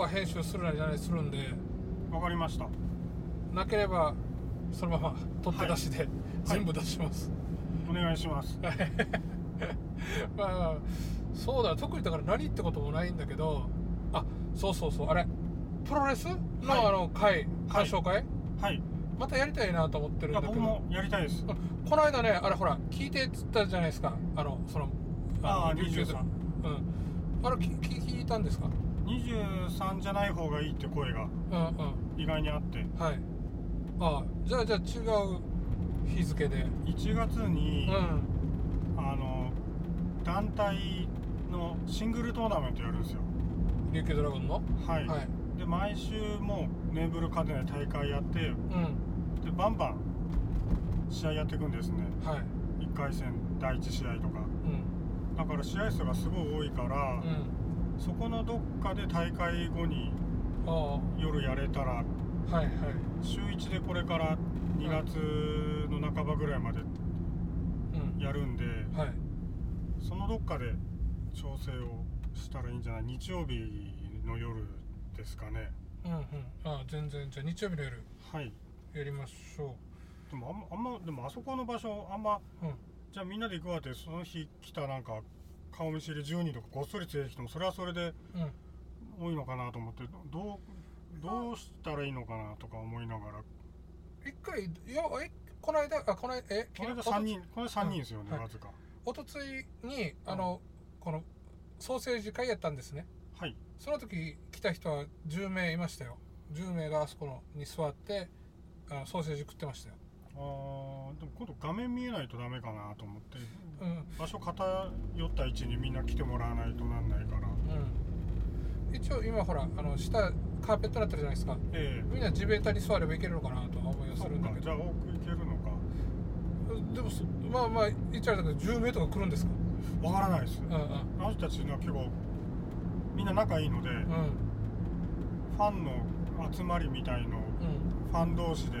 は編集するなり何するんでわかりました。なければそのまま取って出しで、全部出します、お願いします。まあまあそうだ特にだから何ってこともないんだけどあそうそうそうあれプロレスの、はい。あの会鑑賞会、はい。またやりたいなと思っているんだけど。や僕もやりたいです。うん。この間ねあれほら聞いてっつったじゃないですか。あのそのああの YouTube 23うん。あれ聞聞聞いたんですか？23じゃない方がいいって声がうんうん。意外にあって。はい。ああじゃあじゃあ違う日付で。1月に、うん。あの団体のシングルトーナメントやるんですよ。琉球ドラゴンの？はい、はい。で毎週もうネーブルカデナで大会やってうん。でバンバン試合やっていくんですね。はい。1回戦第1試合とか。うん。だから試合数がすごい多いから、うんそこのどっかで大会後にあ夜やれたらあはいはい。週1でこれから2月の半ばぐらいまでうん。やるんで、はい。そのどっかで調整をしたらいいんじゃない？日曜日の夜ですかね。うんうん。ああ全然。じゃあ日曜日の夜。はい。やりましょでもあんまあんまでもあそこの場所あんまううん。じゃあみんなで行くわってその日来たなんか顔見知り10人とかごっそり連れてきてもそれはそれでうん多いのかなと思ってどうどうしたらいいのかなとか思いながら。一回いやえこの間あこの間えこの間3人これ3人ですよね、はいわずか。おとついにあの、このソーセージ会やったんですね。はい。その時来た人は10名いましたよ。10名があそこのに座ってあのソーセージ食ってましたよ。あーでも今度画面見えないとダメかなと思ってうん。場所偏った位置にみんな来てもらわないとなんないから。うん。一応今ほらあの下カーペットになってるじゃないですか。えみんな地べたに座ればいけるのかなとは思いはえそうするんだけど。か。じゃあ多く行けるのか。でもそまあまあ言っちゃあれだけど10名とか来るんですか？わからないです。うんうん。あの人たちのは結構みんな仲いいので、うん。ファンの集まりみたいのをうん。ファン同士で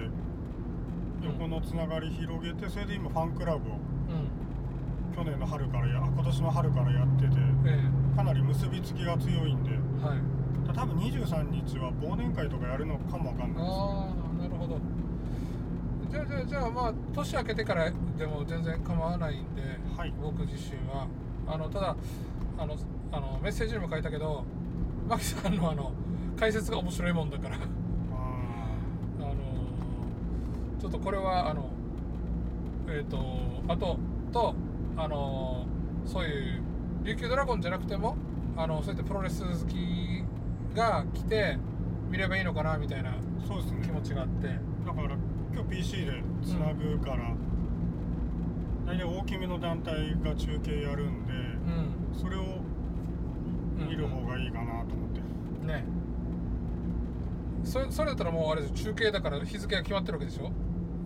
横のつながり広げてそれで今ファンクラブをうん去年の春からやあ今年の春からやっててえかなり結びつきが強いんで。えはい。だ多分23日は忘年会とかやるのかもわかんないですああなるほど。じゃあじゃあじゃあまあ年明けてからでも全然構わないんで、はい。僕自身は。あのただあのあのメッセージにも書いたけどマキさんのあの解説が面白いもんだから。ああのちょっとこれはあのえっ、とあととあのそういう琉球ドラゴンじゃなくてもあのそうやってプロレス好きが来て見ればいいのかなみたいなーそうですね。気持ちがあって。だから今日 PC でつなぐから、大体大きめの団体が中継やるんで、うん。それを見る方がいいかなと思って、ね。そそれだったらもうあれです中継だから日付が決まってるわけでしょ？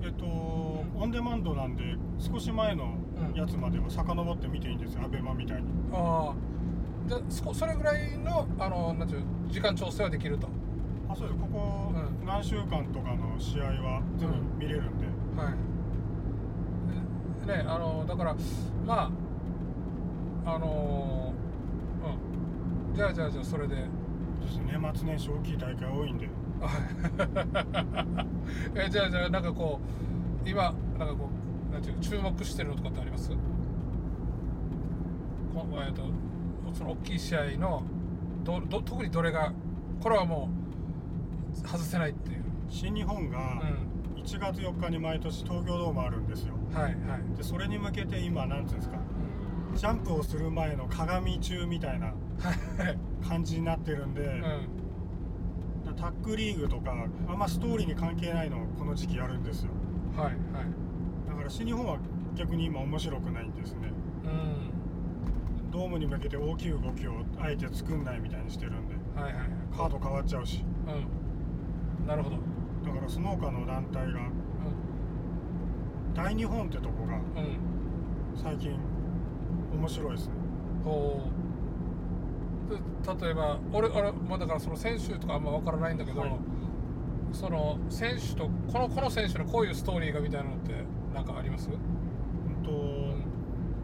えっと、オンデマンドなんで少し前のやつまでは遡って見ていいんですよ、アベマみたいに。ああ。じゃあそそれぐらいのあのなんていうの時間調整はできると。あそうです。ここうん。何週間とかの試合は全部見れるんで、はい。でねあのだからまああのうん。じゃあじゃあじゃあそれで。年末年始大きい大会多いんで。えじゃあじゃあなんかこう今なんかこうなんていうの注目してるのとかってあります？こえっとその大きい試合のどど特にどれがこれはもう外せないっていう、新日本うがん、1月4日に毎年東京ドームあるんですよ。はいはい、でそれに向けて今なんていうんですかうん。ジャンプをする前の鏡中みたいなはい感じになってるんで、うん。だタッグリーグとかあんまストーリーに関係ないのをこの時期やるんですよ。はいはい。だから新日本は逆に今面白くないんですね。うん。ドームに向けて大きい動きをあえて作んないみたいにしてるんで。はいはいカード変わっちゃうし。うん。なるほど。だからその他の団体がう大日本ってとこがんうん。最近面白いですね。こう。で例えば俺あれ、まあ、だからその選手とかあんま分からないんだけど、はい。その選手とこのこの選手のこういうストーリーがみたいなのってなんかあります、うんとうん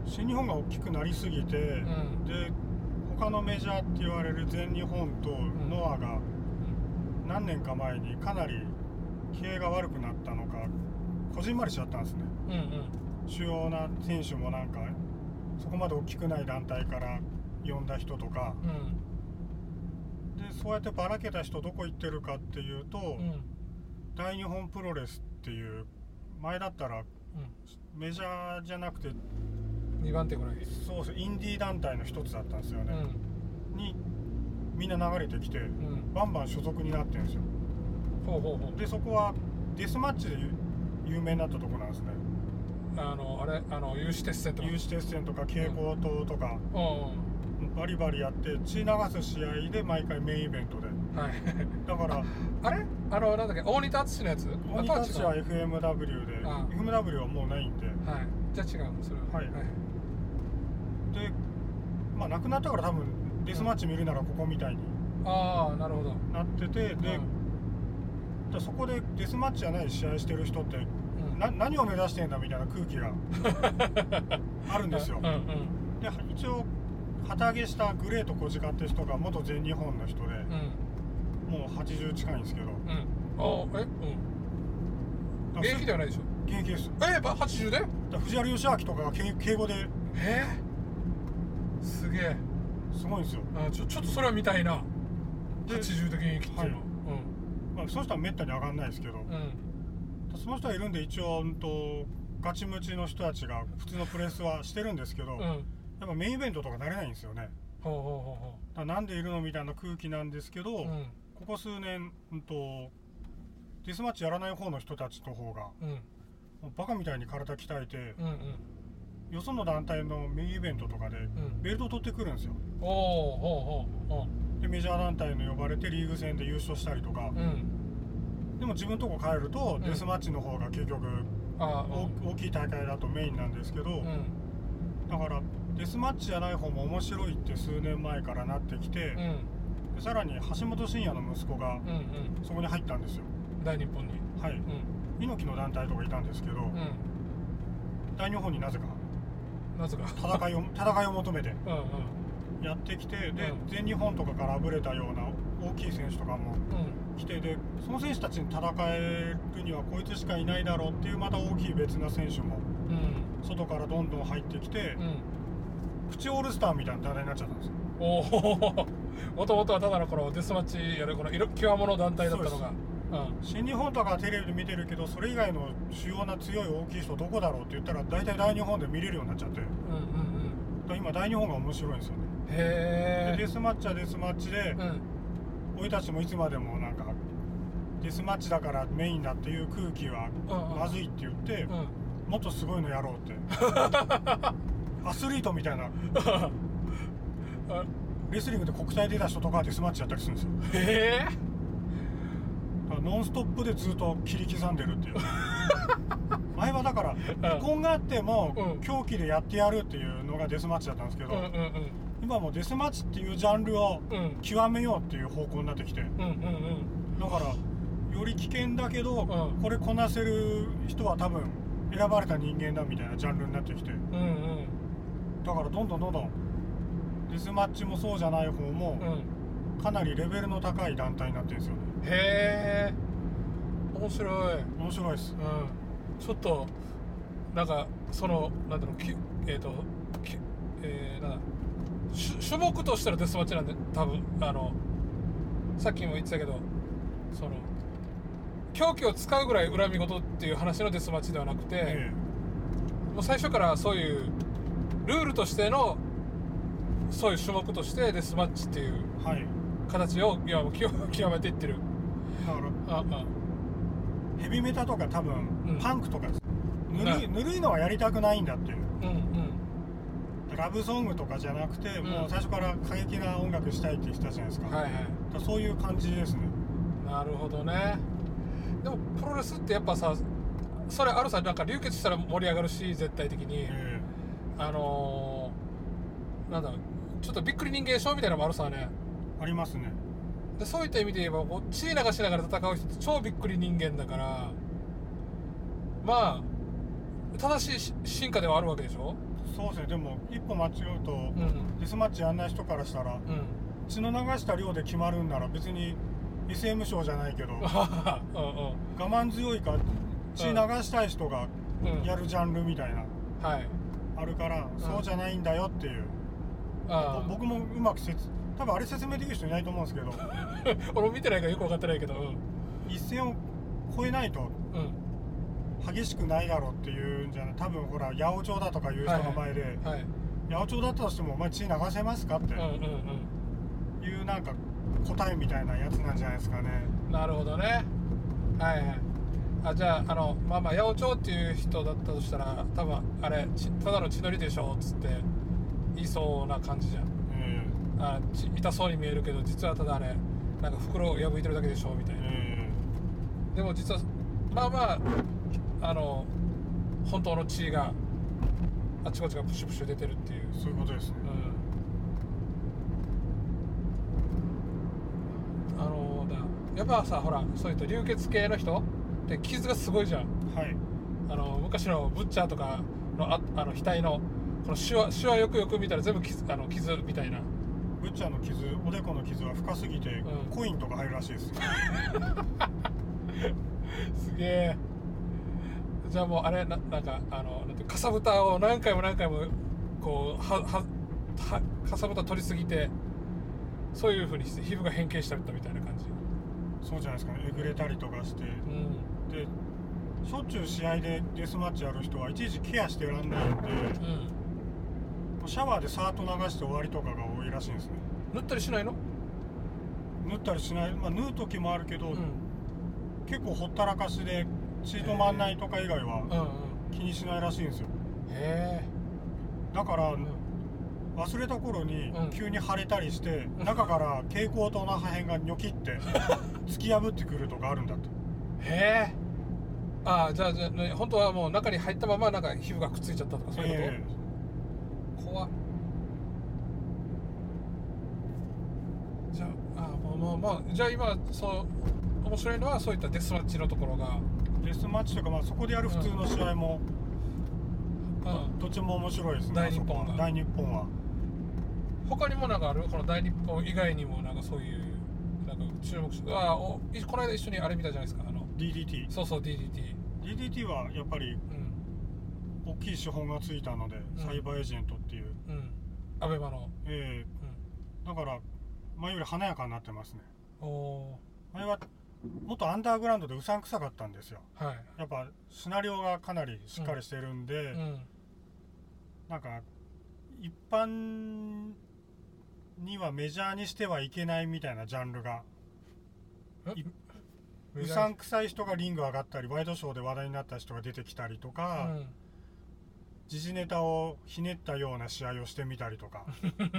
新日本が大きくなりすぎて、うん。で他のメジャーって言われる全日本とノアが何年か前にかなり経営が悪くなったのかこじんまりしちゃったんですね。うんうん。主要な選手もなんかそこまで大きくない団体から呼んだ人とか。うん。でそうやってばらけた人どこ行ってるかっていうと、うん。大日本プロレスっていう前だったらうん。メジャーじゃなくて2番手ぐらい。そうそうインディー団体の一つだったんですよね、うん。にみんな流れてきてうん。バンバン所属になってるんですよ。ほうほうほう。でそこはデスマッチで有有名になったとこなんですね。あのあれ？あの有志鉄線とか。有志鉄線とか蛍光灯とか。うん。バリバリやって血流す試合で毎回メインイベントで。うんはい。だからあれ？あのなんだっけ？大仁田敦のやつ？鬼たちはあと違う FMW であ FMW はもうないんで。はい。じゃあ違うそれは。はい。でまあなくなったから多分デスマッチ見るならここみたいにああなるほど。なっててで、うん。そこでデスマッチじゃない試合してる人ってうん。な何を目指してんだみたいな空気があるんですよ。うんうん。で一応旗揚げしたグレート小鹿って人が元全日本の人でうんもう80近いんですけど。うん。あえうん。現役ではないでしょ？現役です。えば80で？藤原義明とかが敬敬語で。え？ー、すげえ。すごいんですよ、あちょちょっとそれは見たいな。で80で現役っていうの、まあ、その人はめったに上がんないですけど、うん。うんその人はいるんで一応うんとガチムチの人たちが普通のプレスはしてるんですけど、うん。やっぱメインイベントとかなれないんですよね。ほうほうほうほだからなんでいるのみたいな空気なんですけど、ううんここ数年、うんとデスマッチやらない方の人たちの方がうん。バカみたいに体鍛えて、うんうん。よその団体のメインイベントとかでうん。ベルト取ってくるんですよ。でメジャー団体の呼ばれてリーグ戦で優勝したりとか。ううん。でも自分のとこ帰るとん。デスマッチの方が結局大大きい大会だとメインなんですけど、だからデスマッチじゃない方も面白いって数年前からなってきて、さらに橋本真也の息子がうんうん。そこに入ったんですよ。大日本に。はい。うん。猪木の団体とかいたんですけど、うん。大日本になぜか。なぜか。戦いを 戦いを求めて。うんうん。やってきてで、うん。全日本とかからあぶれたような大きい選手とかもうん。来てでその選手たちに戦えるにはこいつしかいないだろうっていうまた大きい別な選手もうん。外からどんどん入ってきて、うん。プチオールスターみたいな団体になっちゃったんですよおおもともとはただのこのデスマッチやるこの色極物団体だったのが。うん。新日本とかテレビで見てるけどそれ以外の主要な強い大きい人どこだろうって言ったら大体大日本で見れるようになっちゃって。だかうんうん。ら今大日本が面白いんですよね。うんでへえデスマッチはデスマッチで、うん。俺たちもいつまでもなんかデスマッチだからメインだっていう空気はうんうん。まずいって言って、うん。もっとすごいのやろうって。アスリートみたいな。あ レスリングで国体出た人とかはデスマッチやったりするんですよ。へえ。だからノンストップでずっと切り刻んでるっていう。前はだから離婚があってもうん。狂気でやってやるっていうのがデスマッチだったんですけど、うんうん今もうデスマッチっていうジャンルをうん。うん極めようっていう方向になってきて。うんうんうん。だからより危険だけど、うんこれこなせる人は多分選ばれた人間だみたいなジャンルになってきてうんうんだからどんどんどんどんデスマッチもそうじゃない方もうん。かなりレベルの高い団体になってるんですよ。ねへえ。面白い。面白いです。うん。ちょっとなんかそのなんだろうきえっ、ときえー、なん種目としてのデスマッチなんで多分あのさっきも言ってたけどその狂気を使うぐらい恨み事っていう話のデスマッチではなくて、え。もう最初からそういうルールとしてのそういう種目としてデスマッチっていうえはい。形をいやもう極極めていってる。だからああ。ヘビメタとか多分、うん。パンクとかぬるいぬるいのはやりたくないんだっていう。うんうん。ラブソングとかじゃなくて、ん。もう最初から過激な音楽したいって言ってたじゃないですか,、はいはい。そういう感じですね。なるほどね。でもプロレスってやっぱさそれあるさなんか流血したら盛り上がるし絶対的に。えあのー、なんだちょっとびっくり人間ショーみたいなのもあるさね。えありますね。でそういった意味で言えばこう血流しながら戦う人って超びっくり人間だからまあ正しいし進化ではあるわけでしょ？そうですね。でも一歩間違うと、うん。デスマッチやんない人からしたらうん。血の流した量で決まるんなら別に SM 賞じゃないけど うん我慢強いか血流したい人がやるジャンルみたいなはい。あるから、そうじゃないんだよっていう僕もうまく説多分あれ説明できる人いないと思うんですけど。あ 俺も見てないからよく分かってないけどうん。一線を越えないと。うん。激しくないだろうっていうんじゃない。多分ほら八百長だとかいう人の前で、はい。八百長だったとしてもお前血流せますかって。うんうんいうなんか答えみたいなやつなんじゃないですかね。うんなるほどね。はいはい。あじゃああのまあまあ八百長っていう人だったとしたら多分あれちただの血のりでしょっつって。言いそうな感じじゃん。えあち痛そうに見えるけど実はただあれなんか袋を破いてるだけでしょみたいな。ええでも実はまあまああの本当の血があちこちがプシュプシュ出てるっていう。えそういうことですね。うん。あのだやっぱさほらそういった流血系の人って傷がすごいじゃん。はい。あの昔のブッチャーとかのああの額のこのシワシワよくよく見たら全部傷あの傷みたいな。ブッチャーの傷おでこの傷は深すぎて、うん。コインとか入るらしいです すげえ。じゃあもうあれななんかあのなんてかさぶたを何回も何回もこうはははかさぶた取りすぎてそういうふうにして皮膚が変形したみたいな感じ。そうじゃないですかね。えぐれたりとかして。うん。でしょっちゅう試合でデスマッチやる人はいちいちケアしてらんないんでうんシャワーでさーっと流して終わりとかが多いらしいんですね。塗ったりしないの？縫ったりしない、まあ、縫う時もあるけど、うん。結構ほったらかしで血止まんないとか以外は気にしないらしいんですよ。へだから忘れた頃にうん。急に腫れたりして、中から蛍光灯の破片がニョキって 突き破ってくるとかあるんだってへえああじゃあじゃあね本当はもう中に入ったままなんか皮膚がくっついちゃったとかそういうこと、え怖っ。じゃああまあまあまあじゃあ今そう面白いのはそういったデスマッチのところが、えデスマッチとか、まあ、そこでやる普通の試合も、うん、どっちも面白いですね。大日本が。大日本は。他にもなんかある？この大日本以外にもなんかそういうなんか注目しあおいこの間一緒にあれ見たじゃないですかあの。DDT そうそう DDT DDT はやっぱりうん。大きい資本がついたので、うん。サイバーエージェントっアベマの。えうん。えだから前より華やかになってますね。おお前はもっとアンダーグラウンドでうさんくさかったんですよ。ーはい。やっぱシナリオがかなりしっかりしてるんで、うん。なんか一般にはメジャーにしてはいけないみたいなジャンルが。え？うさんくさい人がリング上がったりワイドショーで話題になった人が出てきたりとうか、ん時事ネタをひねったような試合をしてみたりとか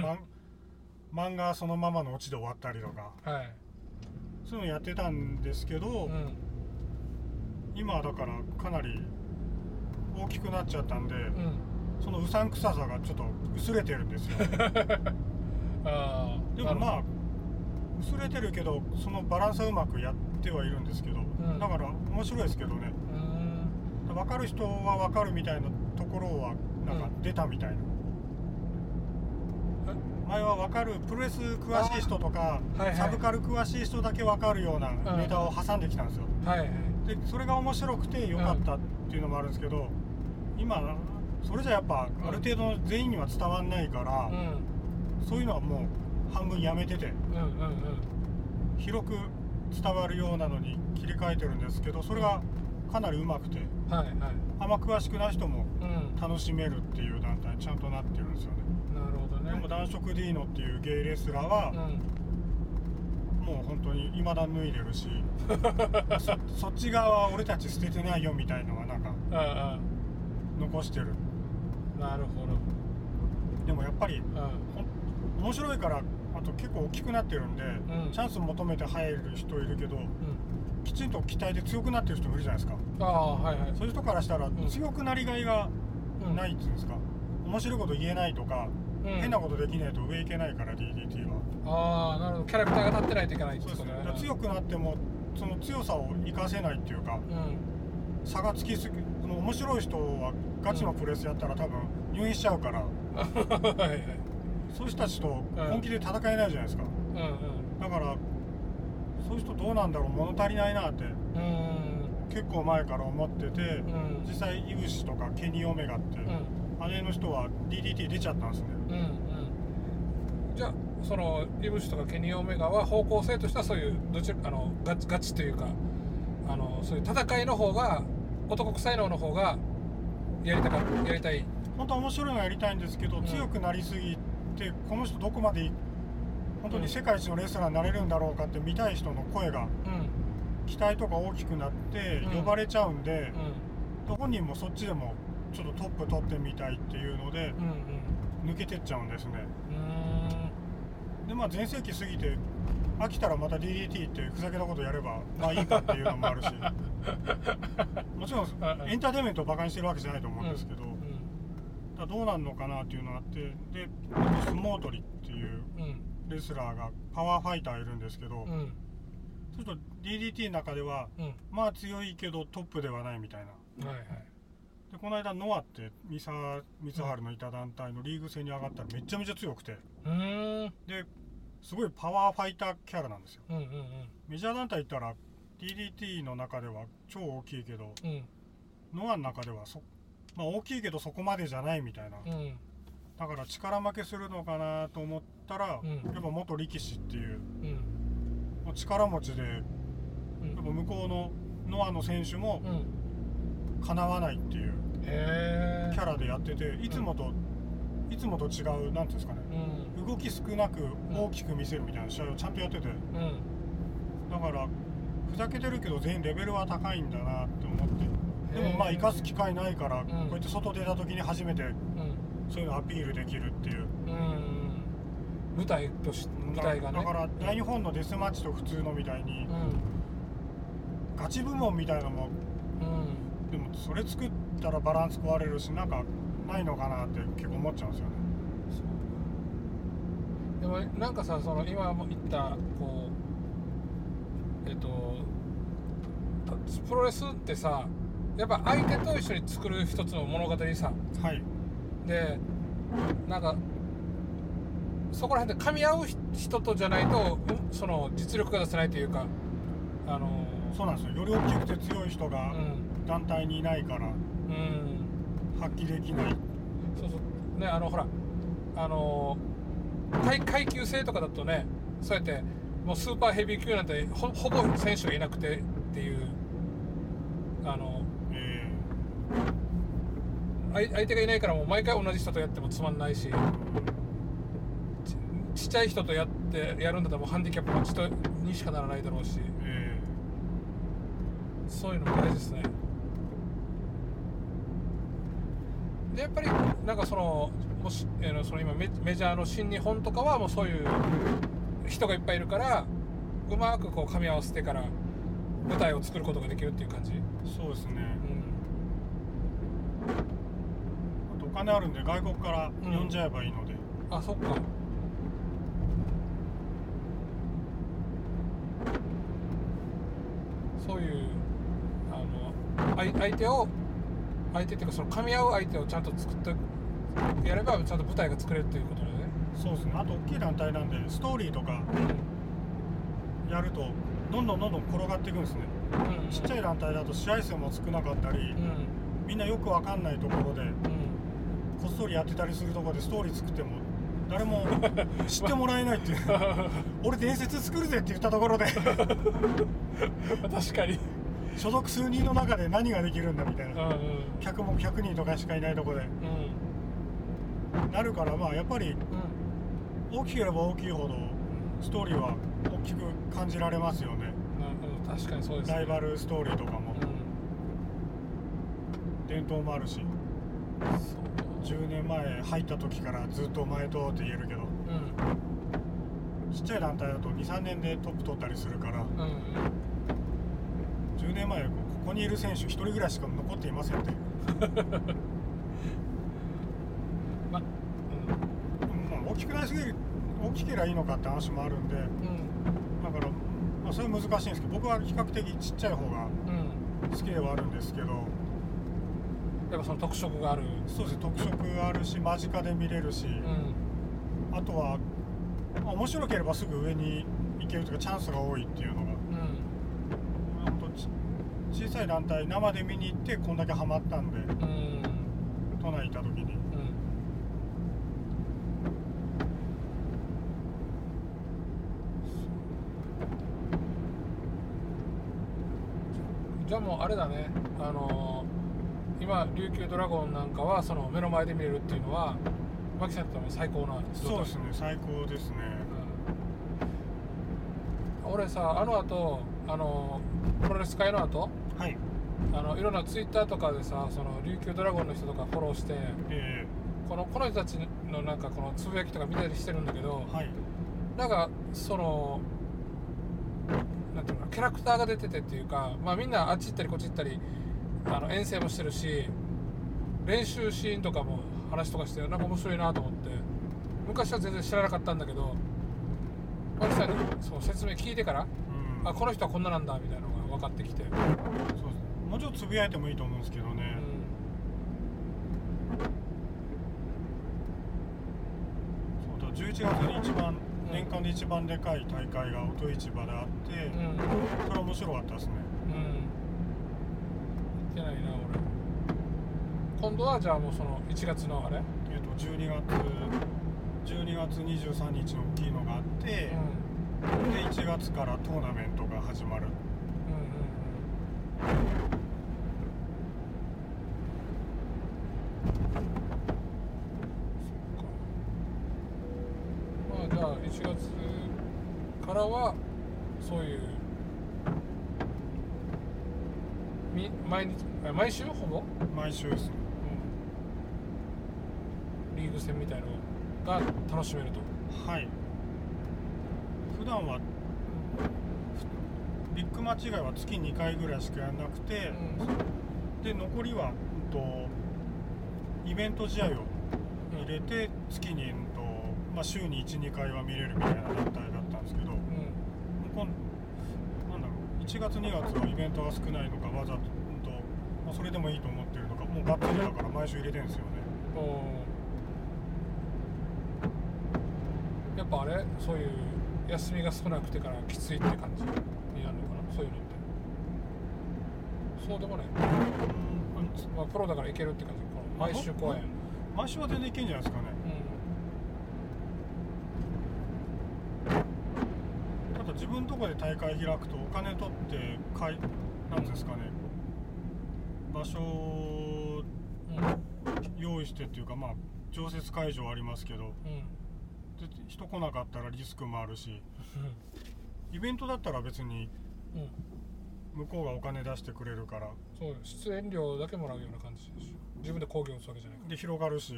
ま漫画そのままのオチで終わったりとかはい。そういうのやってたんですけど、うん。今はだからかなり大きくなっちゃったんで、うん。そのうさんくささがちょっと薄れてるんですよ。でもまあ薄れてるけどそのバランスはうまくやってはいるんですけど、ん。だから面白いですけどね。うん。分かる人は分かるみたいなところはなんかうん出たみたいな、前は分かるプロレス詳しい人とか、はいはい。サブカル詳しい人だけ分かるようなネタを挟んできたんですよ、はいはい。でそれが面白くて良かったっていうのもあるんですけど、今それじゃやっぱある程度の全員には伝わんないから、うん。そういうのはもう半分やめててうんうん。広く伝わるようなのに切り替えてるんですけどそれがかなりうまくてうんはいはい。あんま詳しくない人もうん。楽しめるっていう団体にちゃんとなってるんですよね。なるほどね。でも男色ディーノっていうゲイレスラーはうん。もう本当に未だ脱いでるし そそっち側は俺たち捨ててないよみたいのはなんかあ残してる。あなるほど。でもやっぱりうん。面白いからあと結構大きくなってるんで、ん。チャンス求めて入る人いるけどうんきちんと期待で強くなってる人もいるじゃないですか。ああはいはい。そういう人からしたらん。強くなりがいがうん。ないっていうんですか、面白いこと言えないとか、うん。変なことできないと上行けないから DDT は。ああなるほど。キャラクターが立ってないといけないってそうですね。ことねだから強くなってもその強さを生かせないっていうかうん。差がつきすぎそのも面白い人はガチのプレスやったら多分入院しちゃうから。はいはい。そういう人たちと本気で戦えないじゃないですか。うんうん。だからそういう人どうなんだろう物足りないなって。うん。結構前から思っててうん。実際イブシとかケニー・オメガってうん。姉の人は DDT 出ちゃったんですね。うんうん。じゃあそのイブシとかケニー・オメガは方向性としてはそういうどちらあのガチガチというかあのそういう戦いの方が男臭いのの方がやりたかやりたい。本当は面白いのやりたいんですけど、うん。強くなりすぎてこの人どこまでい本当に世界一のレスラーになれるんだろうかって見たい人の声がうん。期待とか大きくなってうん。呼ばれちゃうんでう、本人もそっちでもちょっとトップ取ってみたいっていうのでんうん。抜けてっちゃうんですね。うん。でまあ全盛期過ぎて飽きたらまた DDT ってふざけたことやればまあいいかっていうのもあるし。もちろんエンターテインメントをバカにしてるわけじゃないと思うんですけど、うん。だからどうなんのかなっていうのがあってでスモートリっていううんレスラーがパワーファイターいるんですけど、うん。そうすると DDT の中ではうん。まあ強いけどトップではないみたいな。はいはい。でこの間ノアって三沢光晴のいた団体のリーグ戦に上がったらめちゃめちゃ強くて。うーん。ですごいパワーファイターキャラなんですよ。うんうんメジャー団体行ったら DDT の中では超大きいけどうんうん。ノアの中ではそ、まあ、大きいけどそこまでじゃないみたいな。うん。だから力負けするのかなと思ったら、うん。やっぱ元力士っていううん。力持ちでやうん。っぱ向こうのノアの選手もうん。かなわないっていうキャラでやってていつもと、いつもと違うなんていうんですかねうん。動き少なく大きく見せるみたいな試合をちゃんとやっててうん。だからふざけてるけど全員レベルは高いんだなって思って。でもまあ生かす機会ないから、ん。こうやって外出た時に初めてうん。そういうのアピールできるっていう。うん舞台とし舞台がね。だから大日本のデスマッチと普通のみたいにうん。ガチ部門みたいなのもうん。でもそれ作ったらバランス壊れるしなんかないのかなって結構思っちゃうんですよね。でもなんかさその今も言ったこうえっとたプロレスってさやっぱ相手と一緒に作る一つの物語さ。はい。でなんかそこら辺で噛み合う人とじゃないとうんその実力が出せないというかあのそうなんですよ。より大きくて強い人うがん。団体にいないからうん。発揮できない。そうそう。ねあのほらあの階階級制とかだとねそうやってもうスーパーヘビー級なんてほほぼ選手がいなくてっていうあのえ。相相手がいないからもう毎回同じ人とやってもつまんないしちちっちゃい人とやってやるんだったらもうハンディキャップの人にしかならないだろうし。ーえそういうのも大事ですね。でやっぱりなんかそのもし、えーのその今メメジャーの新日本とかはもうそういう人がいっぱいいるからうまくこう噛み合わせてから舞台を作ることができるっていう感じ、ーそうですね。うん、あとお金あるんで外国から呼んじゃえばいいので、あそっかそういうあの相相手を相手っていうかその噛み合う相手をちゃんと作ってやればちゃんと舞台が作れるっていうことだよね。そうですね。あと大きい団体なんでストーリーとかやるとどんどんどんどん転がっていくんですね。うんちっちゃい団体だと試合数も少なかったりうん。みんなよくわかんないところでうん。こっそりやってたりするところでストーリー作っても誰も知ってもらえないっていう。俺伝説作るぜって言ったところで。確かに。所属数人の中で何ができるんだみたいうんな客も100人とかしかいないところで。うん。なるからまあやっぱりうん。大きければ大きいほどストーリーは大きく感じられますよね。うんうん。確かにそうですね。ライバルストーリーとかも。うん。伝統もあるし。そう10年前入った時からずっと前とって言えるけど。うん。ちっちゃい団体だと23年でトップ取ったりするから。うん10年前ここにいる選手1人ぐらいしか残っていませんって。ままあ、大きくなりすぎる大きければいいのかって話もあるんで。うん。うんだから、まあ、それは難しいんですけど僕は比較的ちっちゃい方がうん。好きではあるんですけどやっぱその特色がある。そうですね特色あるし間近で見れるし、うん。あとはまあ面白ければすぐ上に行けるというかチャンスが多いっていうのが。うん。小さい団体生で見に行ってこんだけハマったんでうん。都内行った時に。うん。じゃあもうあれだね。あのー今琉球ドラゴンなんかはその目の前で見れるっていうのはマキさんにとっても最高なそうですね最高ですね。うん。俺さあの後あのプロレス界の後はい。あのいろんなツイッターとかでさその琉球ドラゴンの人とかフォローしてえこのこの人たちのなんかこのつぶやきとか見たりしてるんだけどえはい。なんかそのなんていうのキャラクターが出ててっていうかまあみんなあっち行ったりこっち行ったりあの遠征もしてるし練習シーンとかも話とかしてなんか面白いなと思って昔は全然知らなかったんだけどマキさんにその説明聞いてからうん。あこの人はこんななんだみたいなのが分かってきて、うんそう。もうちょっとつぶやいてもいいと思うんですけどね、そうだ11月に一番年間で一番でかい大会が音市場であって、うん。それ面白かったですねうん行ってないな俺今度はじゃあもうその1月のあれ？えっと12月12月23日の大きいのがあって、で1月からトーナメントが始まる。うん。うんまあじゃあ1月からはそういうみ毎日あ毎週？ほぼ、毎週ですねうん、リーグ戦みたいのが楽しめるとはい普段はビッグマッチ以外は月2回ぐらいしかやらなくて、で残りは、うんと、イベント試合を入れて月に、うんとまあ、週に12回は見れるみたいな団体だったんですけど、うん今なんだろう1月2月はイベントが少ないのかわざと,、うんとまあ、それでもいいと思ってるのかもうがっつりだから毎週入れてるんですよねおーやっぱあれそういう休みが少なくてからきついって感じになるのかなそういうのって。そうでもない、うんまあ、プロだからいけるって感じこの毎週公演。毎週は全然いけんじゃないですかね。ただ自分のとこで大会開くとお金取ってかいなんですかね。場所をうん。うん用意してっていうかまあ常設会場ありますけど。うんで人来なかったらリスクもあるしイベントだったら別にうん。うん向こうがお金出してくれるから。そう出演料だけもらうような感じでしょ自分で興行打つわけじゃないかで広がるし。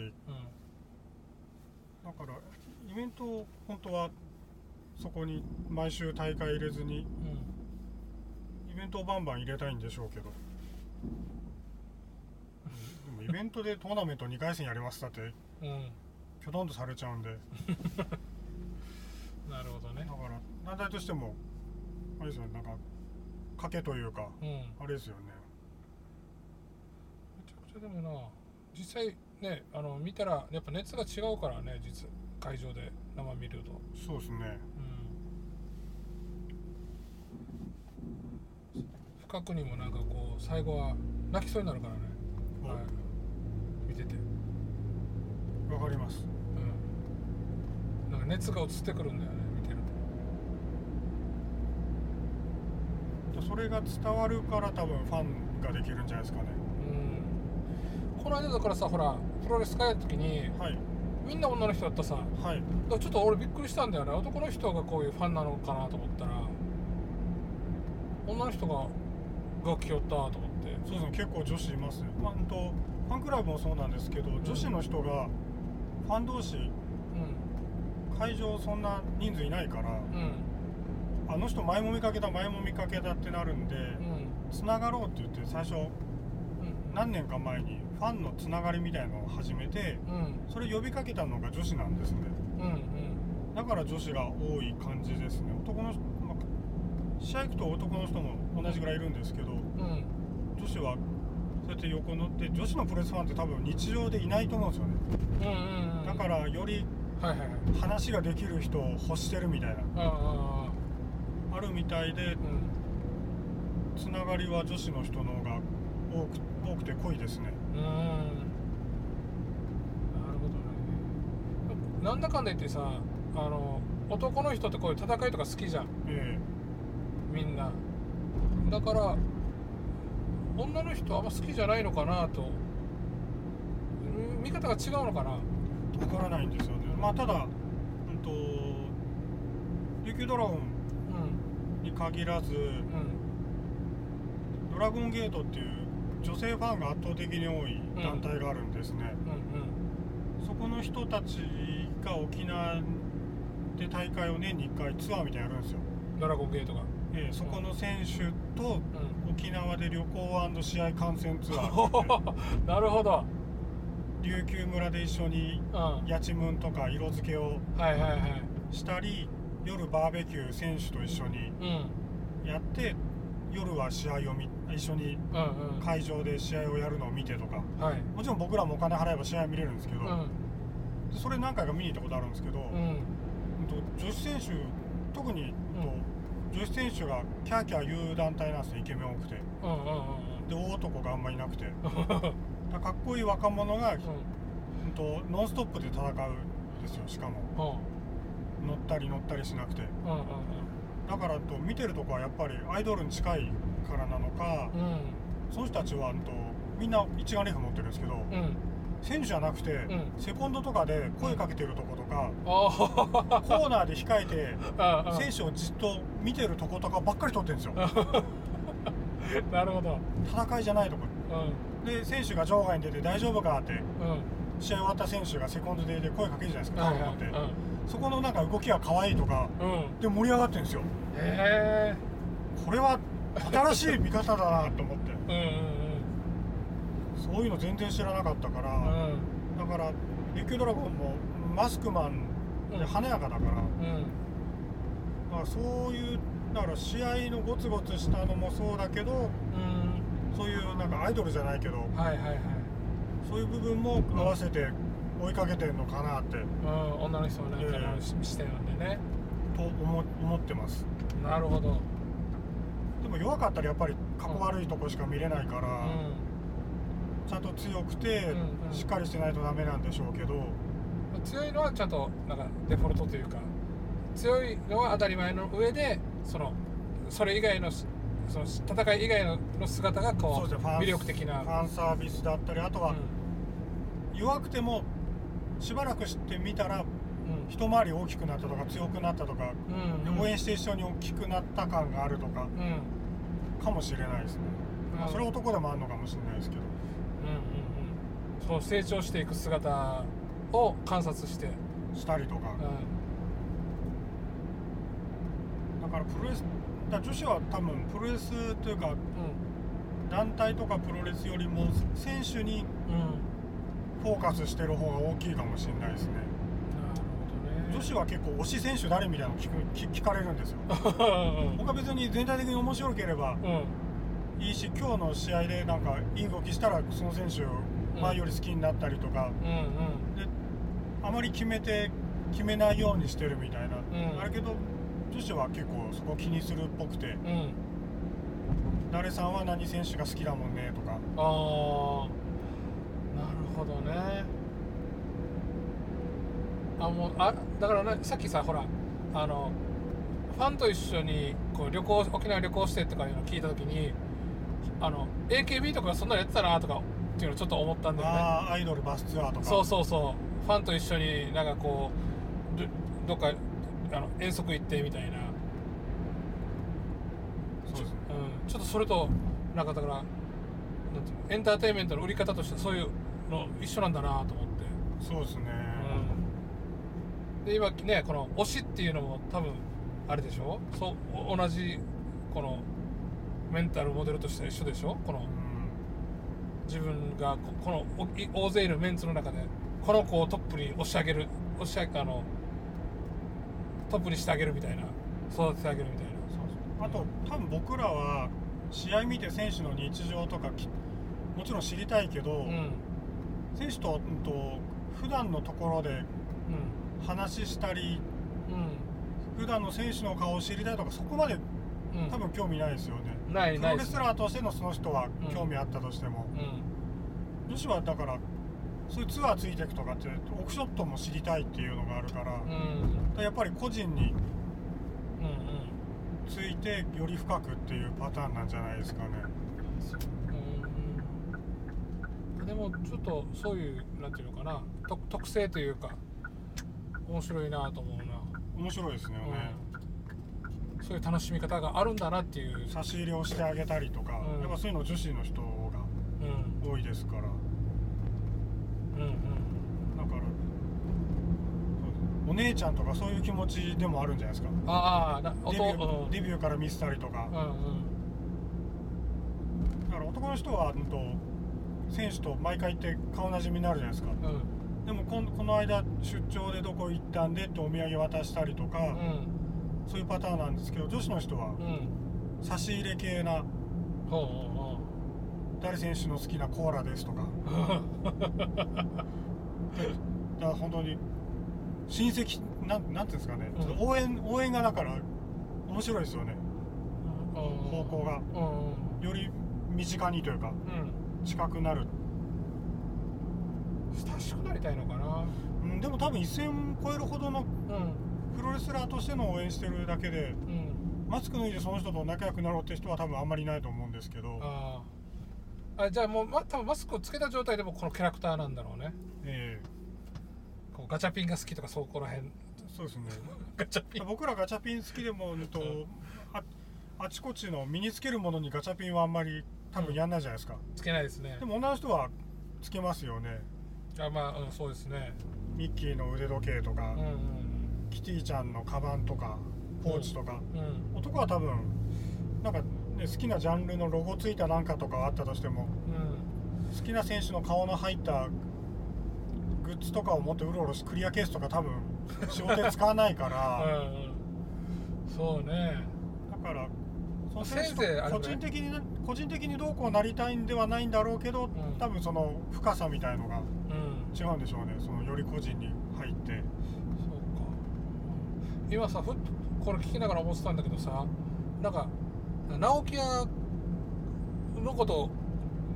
らだからイベントを本当はそこに毎週大会入れずにうん。うんイベントをバンバン入れたいんでしょうけど。でもイベントでトーナメント2回戦やりますだって。うんきょとんとされちゃうんで。なるほどね。だから団体としてもあれですよねなんか賭けというかうん。めあれですよね。ちゃくちゃでもな実際ねあの見たらやっぱ熱が違うからね実会場で生見ると。そうですね。うん。深くにもなんかこう最後は泣きそうになるからね、お。はい、見てて、わかりますか熱が移ってくるんだよね見てるそれが伝わるから多分ファンができるんじゃないですかね。と、うん、この間だからさほらプロレス帰った時にはい。みんな女の人だったさ。はい。らちょっと俺びっくりしたんだよね。男の人がこういうファンなのかなと思ったら。女の人がが来よったと思って。そうですね結構女子いますね、まあ、うんとファンクラブもそうなんですけど女子の人がファン同士うん会場そんな人数いないからうん。あの人前も見かけた前も見かけたってなるんでうん。つながろうって言って最初うん。何年か前にファンのつながりみたいのを始めてうん。それ呼びかけたのが女子なんですね。うんうん。だから女子が多い感じですね。男の人、まあ試合行くと男の人も同じぐらいいるんですけどうん。女子はそうやって横乗って女子のプロレスファンって多分日常でいないと思うんですよね。うんうんうん。だからよりはいはいはい。話ができる人を欲してるみたいな。うんうんあるみたいでうん。つながりは女子の人の方が多く多くて濃いですね。うんうん。なるほどね。なんだかんだ言ってさあの男の人ってこういう戦いとか好きじゃん。えみんな。だから女の人あんま好きじゃないのかなと。うん見方が違うのかな。えわからないんですよねまあただうんと琉球ドラゴンうんに限らずうん。ドラゴンゲートっていう女性ファンが圧倒的に多い団体があるんですね、うんそこの人たちが沖縄で大会を年に1回ツアーみたいなのやるんですよ、うんドラゴンゲートが。ええそこの選手とうん。沖縄で旅行試合観戦ツアー なるほど琉球村で一緒にやちむんとか色付けをしたり夜バーベキュー選手と一緒にうん。やって夜は試合を見一緒に会場で試合をやるのを見てとか。はい。もちろん僕らもお金払えば試合見れるんですけど、それ何回か見に行ったことあるんですけど、女子選手特に、女子選手がキャーキャー言う団体なんですよイケメン多くて。で大男があんまいなくて かっこいい若者が、うん。とノンストップで戦うんですよしかも。うん。乗ったり乗ったりしなくて。うんうんだからと見てるとこはやっぱりアイドルに近いからなのかうん。うんその人たちはうんとみんな一眼レフ持ってるんですけどうん。選手じゃなくて、ん。セコンドとかで声かけてるとことか、あ コーナーで控えてあ選手をじっと見てるとことかばっかり撮ってるんですよ。なるほど。戦いじゃないとこ。うんで選手が場外に出て大丈夫かってうん試合終わった選手がセコンドで声かけるじゃないですかはいはいってそこのなんか動きが可愛いとかうん。うんで盛り上がってるんですよ。へえこれは新しい見方だなと思って。うんうんそういうの全然知らなかったから、うん。うんだから琉球ドラゴンもマスクマンで華やかだから、うん。まあ、そういうだから試合のゴツゴツしたのもそうだけどうんそういうなんかアイドルじゃないけどはいはいはい。そういう部分も合わせて追いかけてんのかなって。うん女の人のなんかの視点なんでね。と思思ってます。なるほど。でも弱かったらやっぱりかっこ悪いとこしか見れないから、うん。ちゃんと強くてうんうん。しっかりしてないとダメなんでしょうけど、強いのはちゃんとなんかデフォルトというか強いのは当たり前の上でそのそれ以外のその戦い以外のの姿がこうそう魅力的な。ファンサービスだったりあとはう弱くてもしばらくしてみたらんうん。一回り大きくなったとか強くなったとか、うんで応援して一緒に大きくなった感があるとかうん。かもしれないですね、まあ、それは男でもあるのかもしれないですけど。うんうんうん。そう成長していく姿を観察して、したりとか。うだからプロレスだ女子は多分プロレスというかんうん。団体とかプロレスよりも選手にうん。フォーカスしてる方が大きいかもしれないですね。なるほどね。女子は結構推し選手誰みたいなの聞く聞聞かれるんですよ。うん僕は別に全体的に面白ければうん。いいし今日の試合でなんかいい動きしたらその選手を前より好きになったりとか、うんであまり決めて決めないようにしてるみたいな、ん。あるけど女子は結構そこ気にするっぽくてうんうん誰さんは何選手が好きだもんねとか。ああなるほどね。あもうあだからなさっきさほらあのファンと一緒にこう旅行沖縄旅行してとかいうのを聞いた時にあの AKB とかそんなのやってたなとかっていうのをちょっと思ったんだよね。あーアイドルバスツアーとか。そうそうそう。ファンと一緒になんかこうどどっかあの遠足行ってみたいな。そうです。ねうん、ちょっとそれとなんかだからなんていうのエンターテインメントの売り方としてそういうの一緒なんだなと思って、そうですね、うん、で今ねこの推しっていうのも多分あれでしょ？そうお同じこのメンタルモデルとして一緒でしょ？このうん。自分がここの大勢いるメンツの中でこの子をトップに押し上げる押し上げあのトップにしてあげるみたいな。育ててあげるみたいな。あと多分僕らは試合見て選手の日常とかきもちろん知りたいけど、うん。選手と,、うん、と普段のところでうん。話したりう普段の選手の顔を知りたいとかそこまでんうん。多分興味ないですよね、ないないプロレスラーとしてのその人はうん興味あったとしても、うん。女子はだからそういうツアーついていくとかってオフショットも知りたいっていうのがあるから,、うん。やっぱり個人にうんついてより深くっていうパターンなんじゃないですかね。うんでもちょっとそういうなんていうのかな特特性というか面白いなと思うな、面白いですよね、うん、そういう楽しみ方があるんだなっていう、差し入れをしてあげたりとか、うん。やっぱそういうの女子の人がうん。多いですからうんうん、だからお姉ちゃんとかそういう気持ちでもあるんじゃないですか。ああなデビュー音デビューから見せたりとか。うんうん。だから男の人は、うんと、選手と毎回行って顔なじみになるじゃないですか。うん。でもこんこの間出張でどこ行ったんでってお土産渡したりとか、うん。そういうパターンなんですけど女子の人はうん。差し入れ系なほうほ誰選手の好きなコーラですとか。だから本当に親戚なんなんていうんですかね、うん。ちょっと応援応援がだから面白いですよね。方向が。うん。より身近にというかうん。近くなる、親しくなりたいのかな。うん、でも多分一線超えるほどのうん。プロレスラーとしての応援してるだけでうん。マスク脱いでその人と仲良くなろうって人は多分あんまりいないと思うんですけど、あじゃあもう、ま、多分マスクをつけた状態でもこのキャラクターなんだろうね。えこうガチャピンが好きとかそこら辺。えそうですね。ガチャピン。僕らガチャピン好きでも、うん。とああちこちの身につけるものにガチャピンはあんまり多分やんないじゃないですか、つけないですね。でも女の人はつけますよね。あまあ、うん、そうですね。ミッキーの腕時計とか、うんうん。キティちゃんのカバンとかポーチとか、うん。男は多分なんか、ね、好きなジャンルのロゴついたなんかとかあったとしてもうん。好きな選手の顔の入ったグッズとかを持ってうろうろしクリアケースとか多分仕事で使わないから。うんうん。そうね。だからその選手と個人的に個人的にどうこうなりたいんではないんだろうけど、ん。多分その深さみたいのがうん。違うんでしょうね。そのより個人に入って。そうか。今さふっとこれ聞きながら思ってたんだけどさなんか直樹屋のこと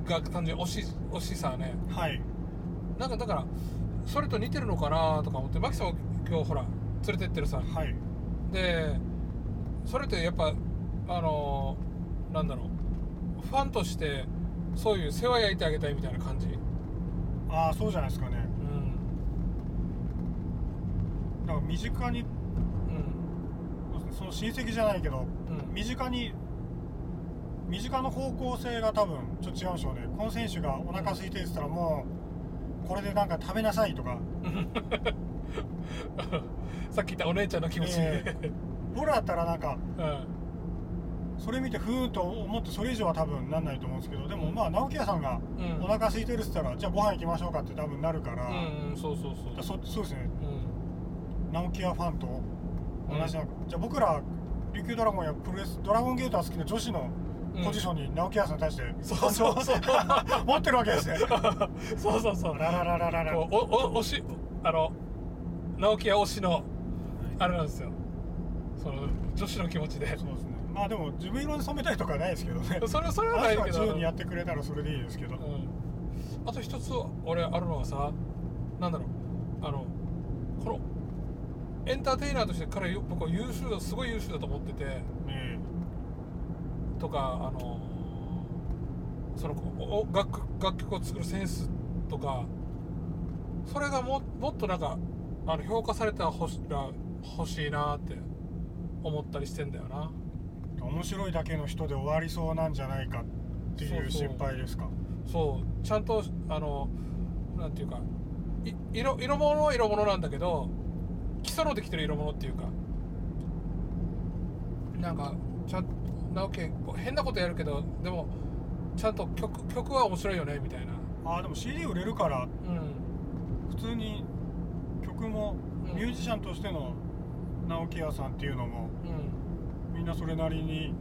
が単純に推し推しさね。はい。なんかだからそれと似てるのかなとか思ってマキさんも今日ほら連れてってるさ。はい。でそれってやっぱあのなんだろう。ファンとしてそういう世話焼いてあげたいみたいな感じ？ああそうじゃないですかね。うん。だから身近にうん。その親戚じゃないけどうん。身近に身近の方向性が多分ちょっと違うんでしょうね。この選手がお腹空いてって言ったらもうこれでなんか食べなさいとか。さっき言ったお姉ちゃんの気持ち、え僕らだったらなんかうん。それ見てふーんと思ってそれ以上は多分なんないと思うんですけどでもまあ直樹屋さんがうん。お腹空いてるっつったらじゃあご飯行きましょうかって多分なるから,、うんうんそうそうそう。だそそうですね。うん。直樹屋ファンと同じなのか、じゃあ僕ら琉球ドラゴンやプロレスドラゴンゲートが好きな女子のポジションに直樹屋さんに対してそうそうそう。持ってるわけですね。そうそうそう。ララララララ。こうおお推しあの直樹屋推しのあれなんですよ。その女子の気持ちで。そうですね。まあでも自分色に染めたいとかはないですけどね。それそれはないけど。自由にやってくれたらそれでいいですけど、うん、あと一つ俺あるのはさなんだろう。あのこのエンターテイナーとして彼僕は優秀だすごい優秀だと思ってて。えとかあのその楽楽曲を作るセンスとかそれがももっとなんかあの評価されたらほしら欲しいなって思ったりしてんだよな。え面白いだけの人で終わりそうなんじゃないかっていう。心配ですか？そう。ちゃんとあのなんていうかい色色物は色物なんだけど基礎のできてる色物っていうかなんかちゃん直樹こう変なことやるけどでもちゃんと曲曲は面白いよねみたいな。ああでも CD 売れるからうん。普通に曲もうん。ミュージシャンとしての直樹屋さんっていうのもうん。みんなそれなりに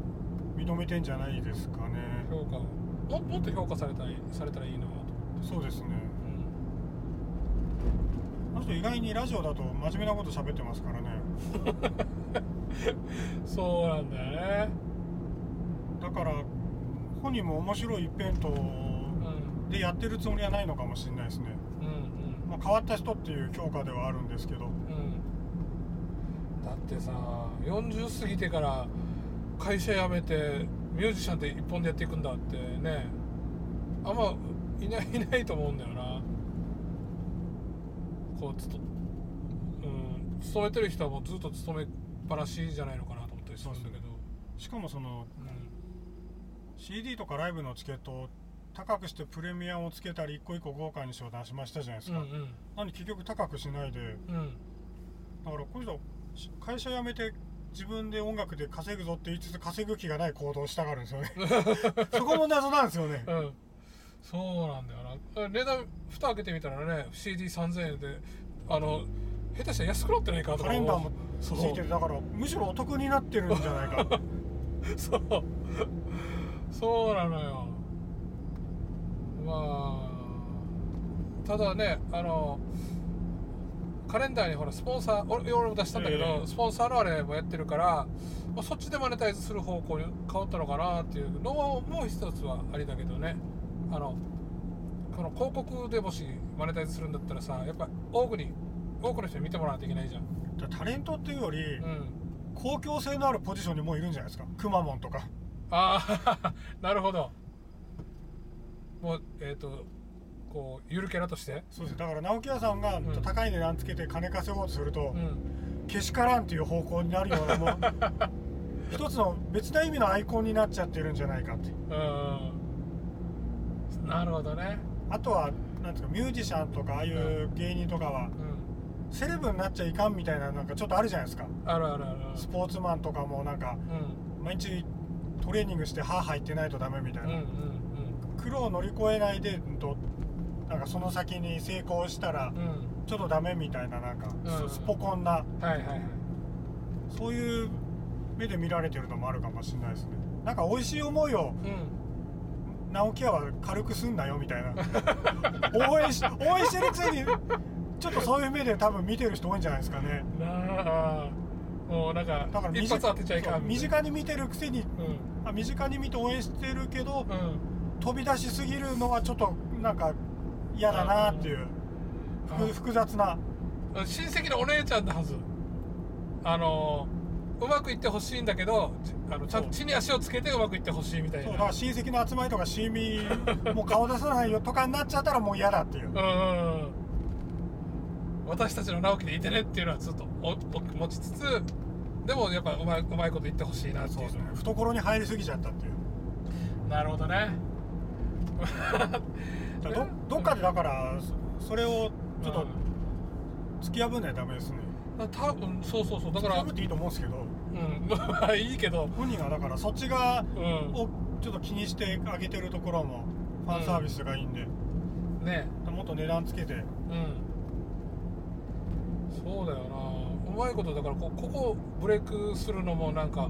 認めてんじゃないですかね。評価。をももっと評価されたらいいされたらいいなと思って。そうですね。あの人意外にラジオだと真面目なこと喋ってますからね。そうなんだよねだから本人も面白い一辺倒うん。でやってるつもりはないのかもしれないですね、うんまあ、変わった人っていう評価ではあるんですけど。うん。うんだってさ40過ぎてから会社辞めてミュージシャンで一本でやっていくんだってね。あんまいないいないと思うんだよな。こうつとうん。勤めてる人はもうずっと勤めっぱなしじゃないのかなと思ったりするんだけどしかもそのうん CD とかライブのチケットを高くしてプレミアをつけたり一個一個豪華にしよう出しましたじゃないですか、うんうん。なのに結局高くしないで。うん。だからこの人し会社辞めて自分で音楽で稼ぐぞって言いつつ稼ぐ気がない行動をしたがるんですよね。そこも謎なんですよね。うん、そうなんだよな。値段蓋開けてみたらね CD3000 円であの下手したら安くなってないかとかカレンダーもつそう。いてる。だからむしろお得になってるんじゃないか そうそうなのよ。まあただねあのカレンダーにほらスポンサー俺俺も出したんだけど、ええスポンサーのあれもやってるから、まあ、そっちでマネタイズする方向に変わったのかなっていうのももう一つはありだけどね。あのこの広告でもしマネタイズするんだったらさやっぱ多くに多くの人に見てもらわないといけないじゃん。タレントっていうよりうん。公共性のあるポジションにもういるんじゃないですか。くまモンとかああ なるほど。もうえっ、とこうゆるキャラとして？そうです。だから直木屋さんがん。高い値段つけて金稼ごうとすると、うん。けしからんっていう方向になるようなもう 一つの別な意味のアイコンになっちゃってるんじゃないかってう。ん。なるほどね。あとはなんですかミュージシャンとかああいう芸人とかはうん。セレブになっちゃいかんみたいななんかちょっとあるじゃないですか。あるあるある。スポーツマンとかもなんかうん。毎日トレーニングして歯入ってないとダメみたいな、うんうん苦労を乗り越えないでうんとなんかその先に成功したらうん。うんちょっとダメみたいななんか、うん。スポコンな。はいはいはい。そういう目で見られてるのもあるかもしれないですね。なんか美味しい思いをうん。直樹屋は軽くすんなよみたいな。応援し応援してるくせにちょっとそういう目で多分見てる人多いんじゃないですかね。なあもうなんかだから一発当てちゃいかん身近に見てるくせに身近に見て応援してるけど、飛び出しすぎるのはちょっとなんか嫌だなっていう、複雑な。親戚のお姉ちゃんのはず。あのうまくいってほしいんだけどちあのちゃんと地に足をつけてうまくいってほしいみたいな。そうだ親戚の集まりとかシーミーもう顔出さないよとかになっちゃったらもう嫌だっていう。うんうんうん私たちの直樹でいてねっていうのはずっとおお持ちつつでもやっぱうまいうまいこと言ってほしいなっていうそうですね。懐に入りすぎちゃったっていう。なるほどね。どどっかでだからそそれをちょっと突き破んないとダメですね。うん多分そうそうそう。だから突き破っていいと思うんですけど。うん。まあいいけど。本人がだからそっち側うん。をちょっと気にしてあげてるところもファンサービスがいいんで、ね。もっと値段つけて。うんそうだよな。うまいことだからこここブレイクするのもなんか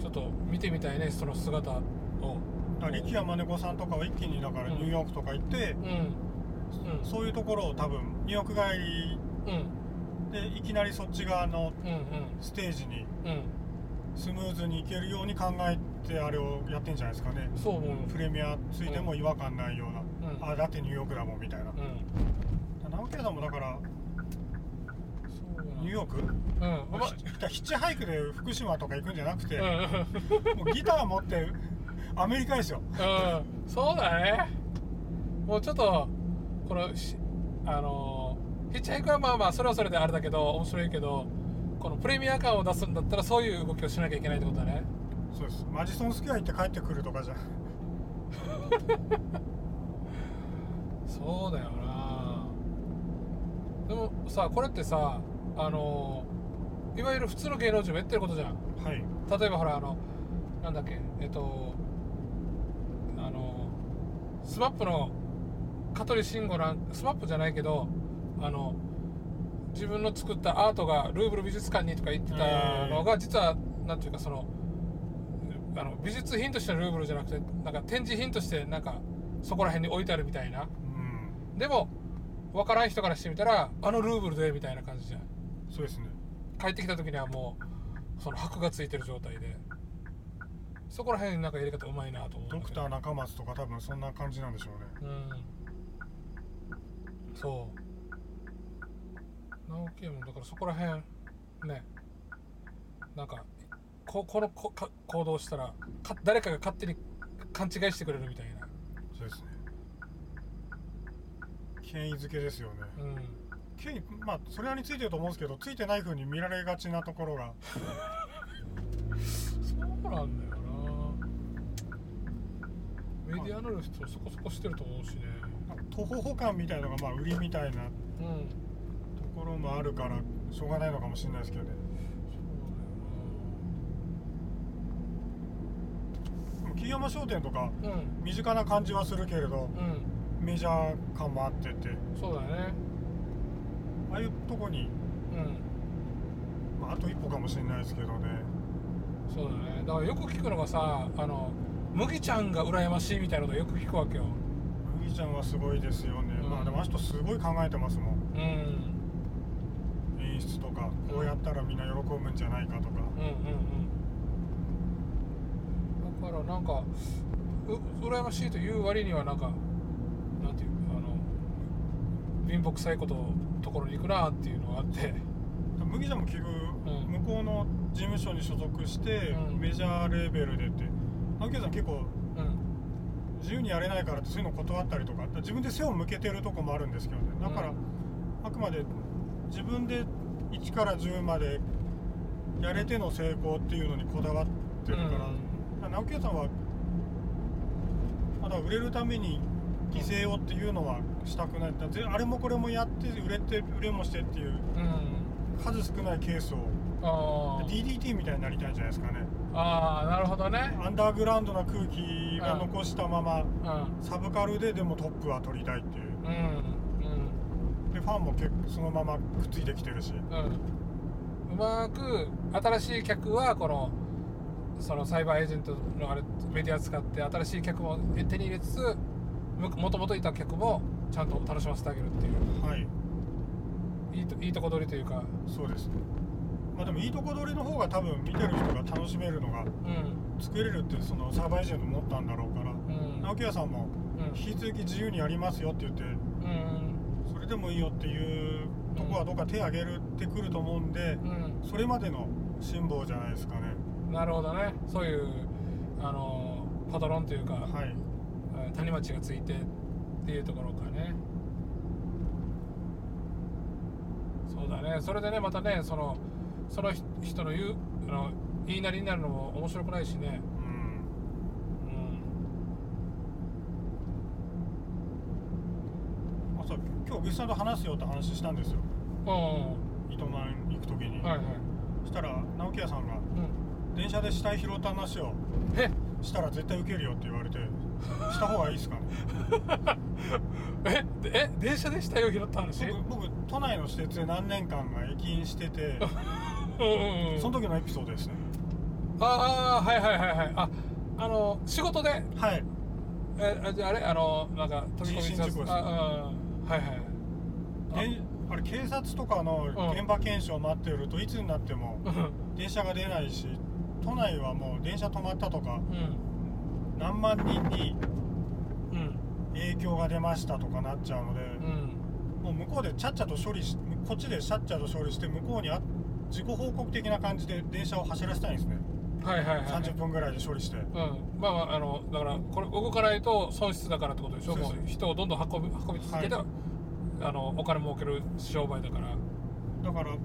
ちょっと見てみたいね。その姿を。だから力也真似子さんとかは一気にだからニューヨークとか行って、うん。うん。そういうところを多分ニューヨーク帰りうん。でいきなりそっち側のうんうん。ステージにうん。スムーズに行けるように考えてあれをやってんじゃないですかね。そう思うプレミアついても違和感ないような、うん。あだってニューヨークだもんみたいな。うん。直樹さんもだからニューヨーク？うん。まヒヒッチハイクで福島とか行くんじゃなくて、うん。もうギター持ってアメリカですよ。うん。そうだね。もうちょっとこのしあのヒッチハイクはまあまあそれはそれであれだけど面白いけどこのプレミア感を出すんだったらそういう動きをしなきゃいけないってことだね。そうです。マジソンスクエア行って帰ってくるとかじゃ そうだよな。でもさこれってさあのいわゆる普通の芸能人もやってることじゃん。はい。例えばほらあのなんだっけえっとあのスマップの香取慎吾なんスマップじゃないけどあの自分の作ったアートがルーブル美術館にとか言ってたのが実はなんていうかそのあの美術品としてのルーブルじゃなくてなんか展示品としてなんかそこら辺に置いてあるみたいな。うん。でも分からん人からしてみたらあのルーブルでみたいな感じじゃんそうですね。帰ってきた時にはもうその箔がついてる状態で。そこら辺なんかやり方うまいなと思うドクター中松とか多分そんな感じなんでしょうね。うん。そう。直木もだからそこら辺ね。なんかここのこか行動したらか誰かが勝手に勘違いしてくれるみたいな。そうですね。権威づけですよね。うんまあそれなりについてると思うんですけどついてない風に見られがちなところが。そうなんだよな。メディアの人そこそこしてると思うしね。徒歩補完みたいのがまあ売りみたいな。うんところもあるからしょうがないのかもしれないですけどね。木山商店とかそうだよな身近な感じはするけれどうん。うんメジャー感もあってて。そうだねああいうとこに、うん。まあ、あと一歩かもしれないですけどね。そうだね。だからよく聞くのがさあの麦ちゃんが羨ましいみたいなのがよく聞くわけよ。麦ちゃんはすごいですよね、うん。まあでもあの人すごい考えてますもん。うん。演出とかこうやったらみんな喜ぶんじゃないかとか。うんうんうん。だからなんかう羨ましいという割にはなんかなんていうかあの貧乏くさいことところに行くなっていうのがあって。麦ちゃんも結局ん。向こうの事務所に所属してうん。メジャーレベルでって。直樹さん結構うん。自由にやれないからってそういうの断ったりとか自分で背を向けてるとこもあるんですけどね。だから、うん。あくまで自分で1から10までやれての成功っていうのにこだわってるから、だから直樹さんはまだ売れるために犠牲をっていうのはしたくない。あれもこれもやって売れて売れもしてっていううん。数少ないケースを。あー。DDT みたいになりたいんじゃないですかね。あーなるほどね。アンダーグラウンドな空気は残したままうん。サブカルででもトップは取りたいっていう。うん。でファンも結構そのままくっついてきてるし。うまく新しい客はこのそのサイバーエージェントのあれメディア使って新しい客も手に入れつつもともといた客もちゃんと楽しませてあげるっていう。はい。いいといいとこ取りというか。そうです。まあでもいいとこ取りの方が多分見てる人が楽しめるのがうん。作れるってそのサーバーエージェント持ったんだろうからうん。直樹屋さんもうん。引き続き自由にやりますよって言ってうん。それでもいいよっていうとこはどっか手挙げるってくると思うんでうん。それまでの辛抱じゃないですかね。なるほどね。そういうあのパトロンというか、はい。えー谷町がついてっていうところかね。そうだね。それでねまたねそのその人の言うあの言いなりになるのも面白くないしね。うん。うん。あそう今日ゲストさんと話すよって話したんですよ。うん。糸満行く時に、はいはい。そしたら直樹屋さんがうん。電車で死体拾った話をえ？したら絶対受けるよって言われてした方がいいですか？ね えでえ電車で死体を拾った話？僕僕都内の施設で何年間が駅員してて うんその時のエピソードですね。ああはいはいはいはいああの仕事で？はい。えあじゃああれ？あのなんか飛び込みですああはいはい。であれ警察とかの現場検証待ってるといつになってもうん。電車が出ないし都内はもう電車止まったとかうん何万人にうん。影響が出ましたとかなっちゃうので、うん。もう向こうでちゃっちゃと処理しこっちでシャッチャと処理して向こうにあ自己報告的な感じで電車を走らせたいんですね。はいはいはい30分ぐらいで処理して。うん。まあまああのだからこれ動かないと損失だからってことでしょ？う人をどんどん運び運び続けて、はい。あのお金儲ける商売だから。だから、ま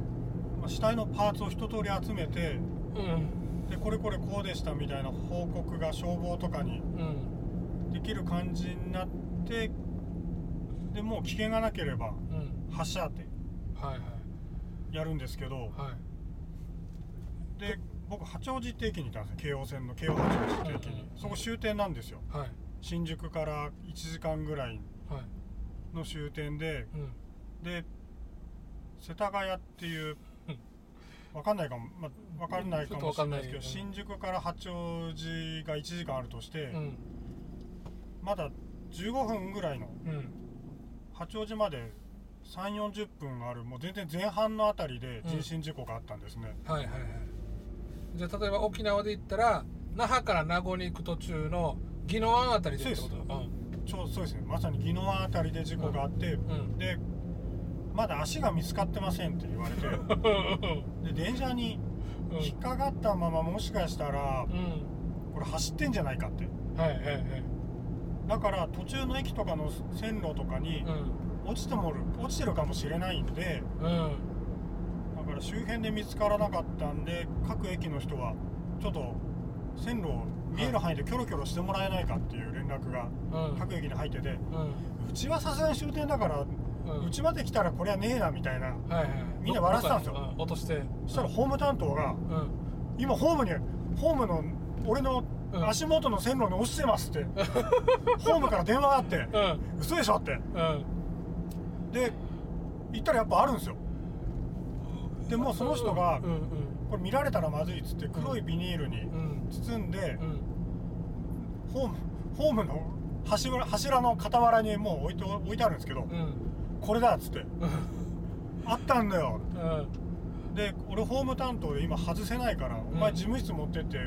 あ、死体のパーツを一通り集めてうんでこれこれこうでしたみたいな報告が消防とかに。うん。できる感じになってでもう危険がなければうん。発射ってはいはい。やるんですけどはい。で僕八王子って駅にいたんですよ。京王線の京王八王子って駅に。うんうんうんそこ終点なんですよ。はい。新宿から1時間ぐらいはい。の終点でうん。で世田谷っていうわかんないかも、まあ、わかんないかもしれないですけど新宿から八王子が1時間あるとして、うん。まだ15分ぐらいのうん。八王子まで3 4 0分あるもう全然前半のあたりで人身事故があったんですね、はいはいはい。じゃあ例えば沖縄で行ったら那覇から名護に行く途中の宜野湾あたりでってこと？そうちょうそうですね。まさに宜野湾あたりで事故があって、うん。うん。でまだ足が見つかってませんって言われてで電車にうん。引っかかったままもしかしたらうん。これ走ってんじゃないかって。はいはいはい。だから途中の駅とかの線路とかにうん。落ちてもる落ちてるかもしれないんでうん。だから周辺で見つからなかったんで各駅の人はちょっと線路を見える範囲でキョロキョロしてもらえないかっていう連絡がうん。各駅に入っててうん。うちはさすがに終点だからうちまで来たらこれはねえなみたいな。はいはい。みんな笑ってたんですよ。うん落として。そしたらホーム担当がうん。今ホームにホームの俺のうん。足元の線路に落ちてますって。ホームから電話があって。うん。嘘でしょって。うん。で行ったらやっぱあるんですよ。でもうその人がこれ見られたらまずいっつって黒いビニールにうん。包んでうん。ホームホームの柱柱の傍らにもう置いて置いてあるんですけどうんこれだっつって。あったんだよ。うん。で俺ホーム担当で今外せないからお前うん事務室持ってって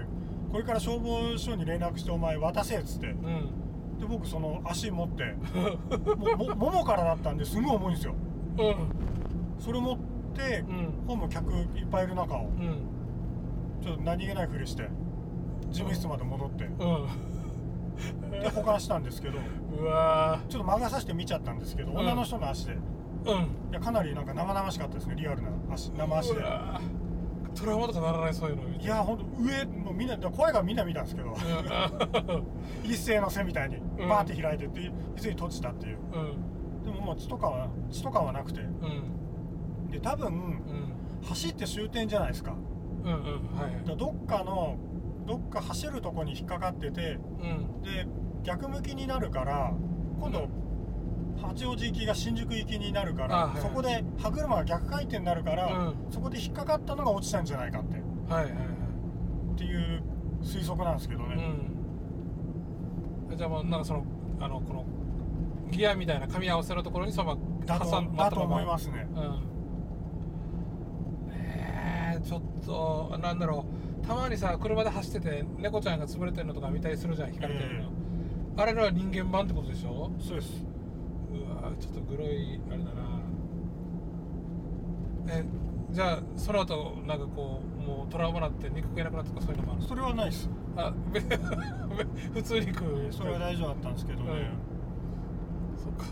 これから消防署に連絡してお前渡せっつって。うん。で僕その足持ってももももからだったんですごい重いんですよ。うん。それ持ってうん。ホーム客いっぱいいる中をうん。ちょっと何気ないふりして事務室まで戻って。うんで保管したんですけどうわちょっと魔が差して見ちゃったんですけど、うん。女の人の足で。いーうん。やかなりなんか生々しかったですねリアルな足。生足で。うわートラウマとかならないそういうのいやほんと上もうみんな声がみんな見たんですけど。う 一斉の背みたいにうん。バーって開いてっていつに閉じたっていう。ん。でももう血とかは血とかはなくて。うん。で多分うん。走って終点じゃないですか。うんうんはい。だからどっかのどっか走るとこに引っかかっててうん。で逆向きになるから今度八王子行きが新宿行きになるから、あはい。そこで歯車が逆回転になるから、うん。そこで引っかかったのが落ちたんじゃないかって。っはいはいはい。ていう推測なんですけどね、うん。じゃあもうなんかそのあのこのギアみたいな噛み合わせのところにそのまま挟んだと思いますすね。うん。えー、ちょっとなんだろうたまにさ車で走ってて猫ちゃんが潰れてるのとか見たりするじゃん光ってるの、あれのは人間版ってことでしょ？そうです。うわちょっとグロいあれだな。えじゃあその後なんかこうもうトラウマになって肉食えなくなったとかそういうのもあるそれはないです。あべ 普通に食う。それは大丈夫だったんですけどね、そっか。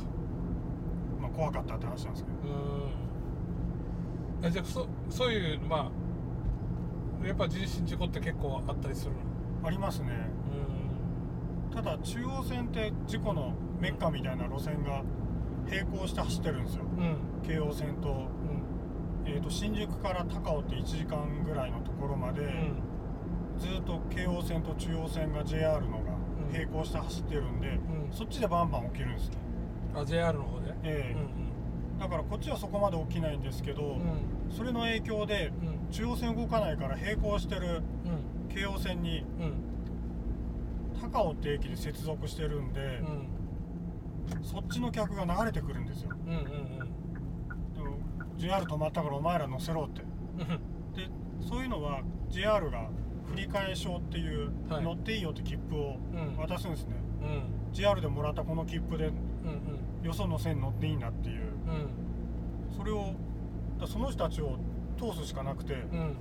まあ、怖かったって話なんですけど。うん。えじゃあそそういうまあやっぱ人身事故って結構あったりするの？ありますね。うただ中央線って事故のメッカみたいな路線が並行して走ってるんですよ。んうん。京王線と,、うん。えー、と新宿から高尾って1時間ぐらいのところまで、ずっと京王線と中央線が JR のがうん。並行して走ってるんで、うん。そっちでバンバン起きるんですね。あ JR の方で？ええ。だからこっちはそこまで起きないんですけど、うんうん。それの影響でうん中央線動かないから並行してるうん。京王線にうん。高尾って駅で接続してるんで、そっちの客が流れてくるんですよ。うんうんうん。でも JR 止まったからお前ら乗せろって。うん。でそういうのは JR が振り替え証っていう、はい。乗っていいよって切符をうん。渡すんですね、うん。JR でもらったこの切符でうんよその線乗っていいんだっていう。うん。それをだその人たちを通すしかなくて、だうん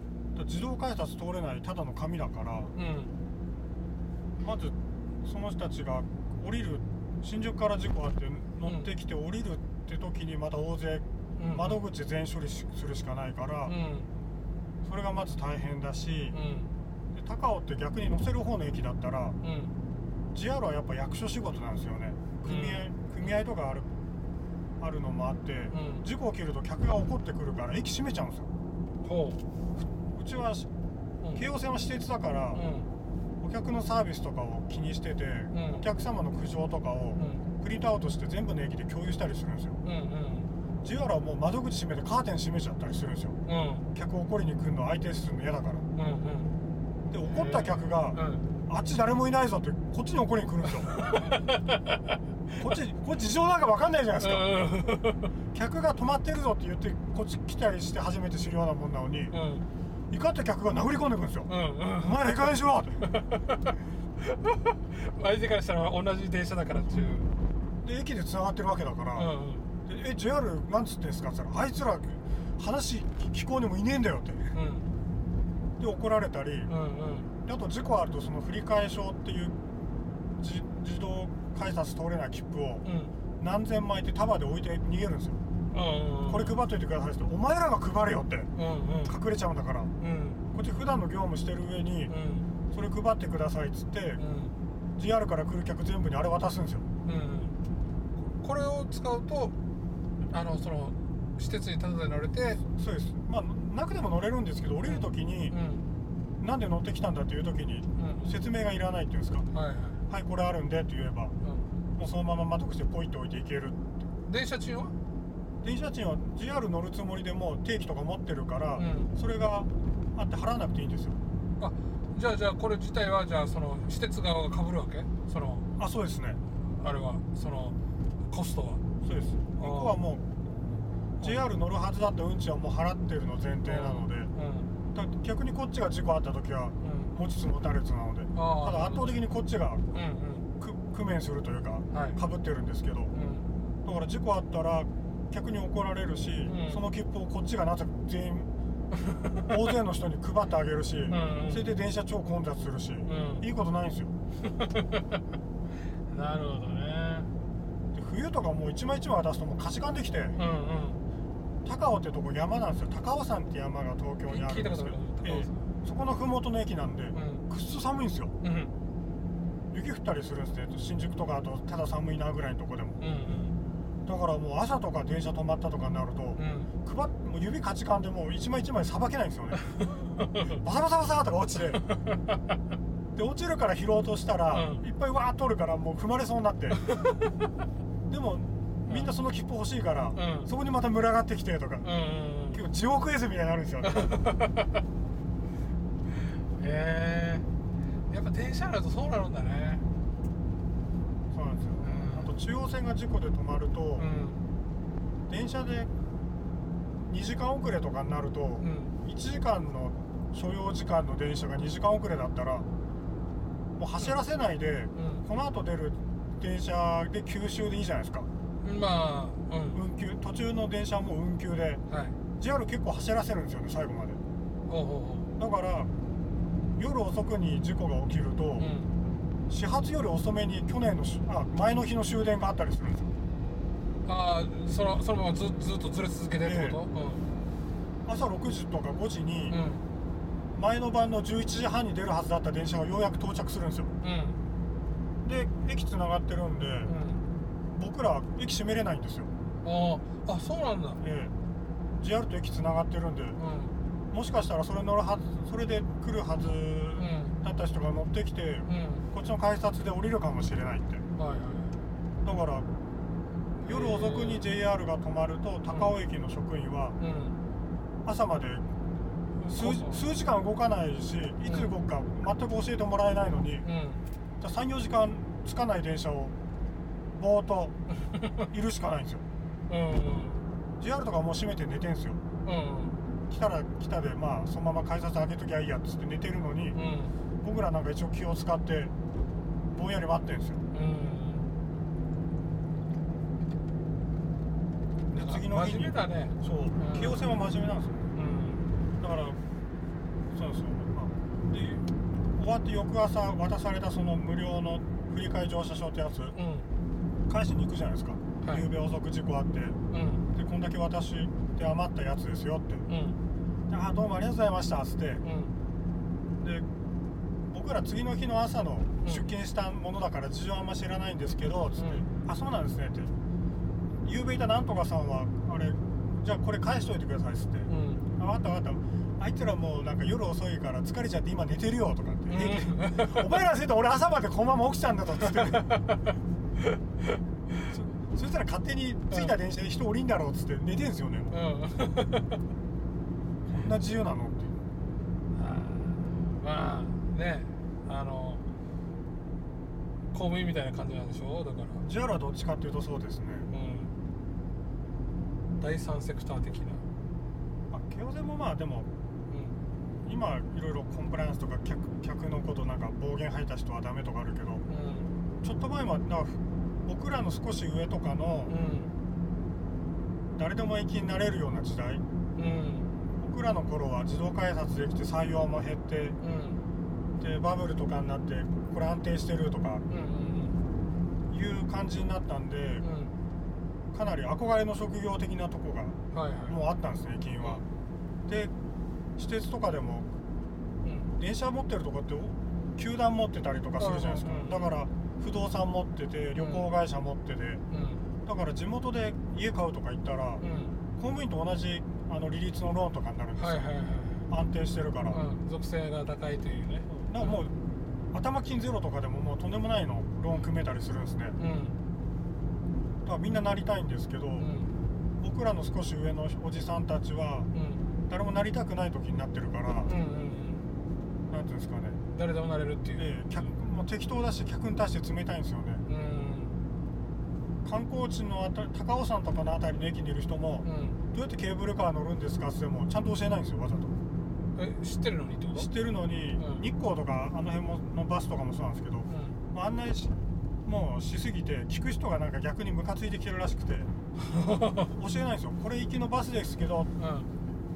自動改札通れないただの紙だからうん。まずその人たちが降りる新宿から事故あって乗ってきて降りるって時にまた大勢うん。窓口全処理しするしかないから、うん。それがまず大変だしう、ん。で高尾って逆に乗せる方の駅だったらうん。JR はやっぱ役所仕事なんですよね。組合,、組合とかあるあるのもあって、うん。事故起きると客が怒ってくるから駅閉めちゃうんですよ。ほう。ちは京王線は私鉄だから、うん。お客のサービスとかを気にしてて、ん。お客様の苦情とかをうん。プリントアウトして全部の駅で共有したりするんですよ。うんうん。JR はもう窓口閉めてカーテン閉めちゃったりするんですよ。うん。客怒りに来るの相手するの嫌だから。うんうん。で怒った客がうん。あっち誰もいないぞってこっちに怒りに来るんですよ こっちこっち事情なんか分かんないじゃないですか。客が止まってるぞって言ってこっち来たりして初めて知るようなもんなのにうん。うん怒った客が殴り込んでくるんですよ。うん。うんお前らいい加減にしろって。相手からしたら同じ電車だからっていうで駅で繋がってるわけだから、うんうん。でえ JR なんつってんすかって言ったらあいつら話聞こうにもいねえんだよって。うん。で怒られたり、うんうん。であと事故あるとその振り替え証っていうじ自動改札通れない切符をうん。何千枚って束で置いて逃げるんですよ、これ配っといてくださいってお前らが配れよって隠れちゃうんだから。こうんっち普段の業務してる上にうん。それ配ってくださいっつってうん。JR から来る客全部にあれ渡すんですよ。うんこれを使うとあのその施設にタダで乗れてそうです。まあなくても乗れるんですけど降りる時にうん。なんで乗ってきたんだっていう時にうん。説明がいらないっていうんですか。はいはいはいこれあるんでって言えばうん。もうそのまま窓口でポイって置いていける。電車賃は？電車賃は JR 乗るつもりでも定期とか持ってるから、うん。それがあって払わなくていいんですよ。あじゃあじゃあこれ自体はじゃあその施設側が被るわけ？そのあそうですね。あれはそのコストは？そうです。向こうはもう JR 乗るはずだった運賃はもう払ってるの前提なので、うん。だから逆にこっちが事故あった時はうん持ちつ持たれつなので。ただ圧倒的にこっちが工面するというかはい。かぶってるんですけど。うん。だから事故あったら客に怒られるし、うん。その切符をこっちがなぜか全員 大勢の人に配ってあげるし、それで電車超混雑するし、ん。いいことないんですよ。なるほどね。で冬とかもう一枚一枚渡すともう貸し勘できて、高尾ってとこ山なんですよ。高尾山って山が東京にあるんですけど。聞いたことある。高尾山。ええそこの麓の駅なんで、ん。くっそ寒いんですよ。うん。雪降ったりするんですね新宿とかあとただ寒いなぐらいのとこでも。うんだからもう朝とか電車止まったとかになると、うん。うん配っもう指カチカンでもう一枚一枚さばけないんですよね。バサバサバサとか落ちて。で落ちるから拾おうとしたら、うん。いっぱいわーっとおるからもう踏まれそうになって。でもみんなその切符欲しいから、うん。そこにまた群がってきてとか、うんうん。結構地獄絵図みたいになるんですよね へえやっぱ電車あるとそうなるんだね。そうなんですよ、うん。あと中央線が事故で止まると、うん電車で2時間遅れとかになると、うん。1時間の所要時間の電車が2時間遅れだったらもう走らせないで、うん。この後出る電車で吸収でいいじゃないですか。まあうん。運休途中の電車はもう運休ではい。JR 結構走らせるんですよね最後まで。だから夜遅くに事故が起きると、ううん。始発より遅めに去年のしあ前の日の終電があったりするんですよ。ああそのそのままずずっとずれ続けてってこと、朝6時とか5時にうん。うん前の晩の11時半に出るはずだった電車がようやく到着するんですよ。うん。で駅つながってるんで、うん。僕ら駅閉めれないんですよ、あああそうなんだ。ええ。JR と駅つながってるんでうもしかしたらそれ乗るはずそれで来るはずんだった人が乗ってきて、うん。こっちの改札で降りるかもしれないって。はいはいだから夜遅くに JR が止まると高尾駅の職員はうん。朝まで数数時間動かないしいつ動くか全く教えてもらえないのに、うん。じゃあ34時間つかない電車をぼーっと いるしかないんですよ。うん JR とかもう閉めて寝てんすよ。うんうん来たら来たでまあそのまま改札開けときゃいいやっつって寝てるのに、うん。僕らなんか一応気を使ってぼんやり待ってんすよ。うん。で次の日に。だね。そう。うん。京王線は真面目なんですよ。うん。だからそうですよ、まあ、で終わって翌朝渡されたその無料の振り替え乗車証ってやつうん。返しに行くじゃないですか、はい。夕べ遅く事故あって。うんでこんだけ私で余ったやつですよって。うん。であどうもありがとうございましたっつって。うん。で僕ら次の日の朝のうん出勤したものだから事情あんま知らないんですけどつって、うあそうなんですねって。夕べいたなんとかさんはあれじゃあこれ返しといてくださいっつって、うん。あ分かった分かった。あいつらもうなんか夜遅いから疲れちゃって今寝てるよとかって、お前らせいと俺朝までこのまま起きたんだとっつって そそしたら勝手に着いた電車で人降りんだろうっつって寝てんすよね、もう。うん。こんな自由なのってまあねあの公務員みたいな感じなんでしょ？だから。JAL はどっちかっていうとそうですね。うん。第三セクター的な。まあ京王線もまあでもう今いろいろコンプライアンスとか客客のことなんか暴言吐いた人はダメとかあるけどん。ちょっと前までなんか僕らの少し上とかのうん。誰でも駅になれるような時代。うん。僕らの頃は自動改札できて採用も減ってうん。でバブルとかになってこれ安定してるとかいう感じになったんでうん。かなり憧れの職業的なとこがもうあったんですね駅員は。で私鉄とかでもうん。電車持ってるとこってお球団持ってたりとかするじゃないですか。だから不動産持ってて旅行会社持ってて。うん。だから地元で家買うとか言ったらうん。公務員と同じあの利率のローンとかになるんですよ。はいはいはい安定してるから。うん。属性が高いというね。なん。かもう頭金ゼロとかでももうとんでもないのローン組めたりするんですね。うん。だからみんななりたいんですけど、うん。僕らの少し上のおじさんたちはうん。誰もなりたくない時になってるから、うんうんうん。なんていうんですかね、誰でもなれるっていう。ええ客もう適当だし客に対して冷たいんですよね。うん。観光地のあたり高尾山とかの辺りの駅にいる人も、うん。どうやってケーブルカー乗るんですかってもちゃんと教えないんですよわざと。え知ってるのにってこと？知ってるのに、うん。日光とかあの辺ものバスとかもそうなんですけど、うまあ案内しもうしすぎて聞く人がなんか逆にムカついてきてるらしくて 教えないんですよ。これ行きのバスですけど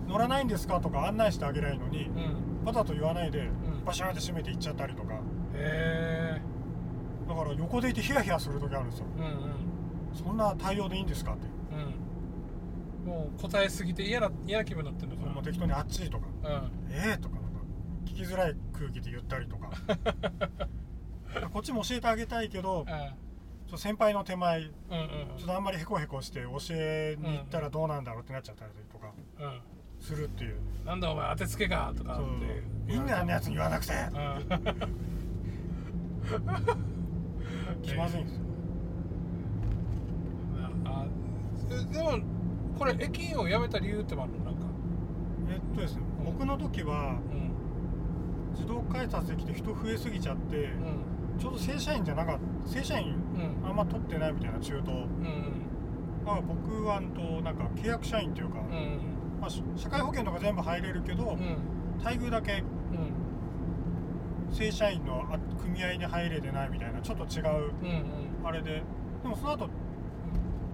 乗らないんですかとか案内してあげないのにうん。わざと言わないでん。バシャーって閉めて行っちゃったりとかへえだから横でいてヒヤヒヤする時あるんですよ。うんうん。そんな対応でいいんですかって。うん。もう答えすぎて嫌な嫌な気分になってるのかなもう適当にあっちとか。うん。ええとかなんか聞きづらい空気で言ったりとか。こっちも教えてあげたいけどちょっと先輩の手前ちうんうん。ょっとあんまりヘコヘコして教えに行ったらどうなんだろうってなっちゃったりとか。うん。うんするっていう。なんだお前当てつけかとかってみんなあんなやつに言わなくて。うん 気まずいんですよ。あえでもこれ駅員を辞めた理由ってもあるの？なんか。えっとですねうん。僕の時はうん。自動改札で来て人増えすぎちゃってうん。ちょうど正社員じゃなかった正社員うん。あんま取ってないみたいな中途うんだから僕はんとなんか契約社員っていうか、うんまあ、し社会保険とか全部入れるけど、うん。待遇だけうん正社員のあ組合に入れてないみたいなちょっと違うあれででもその後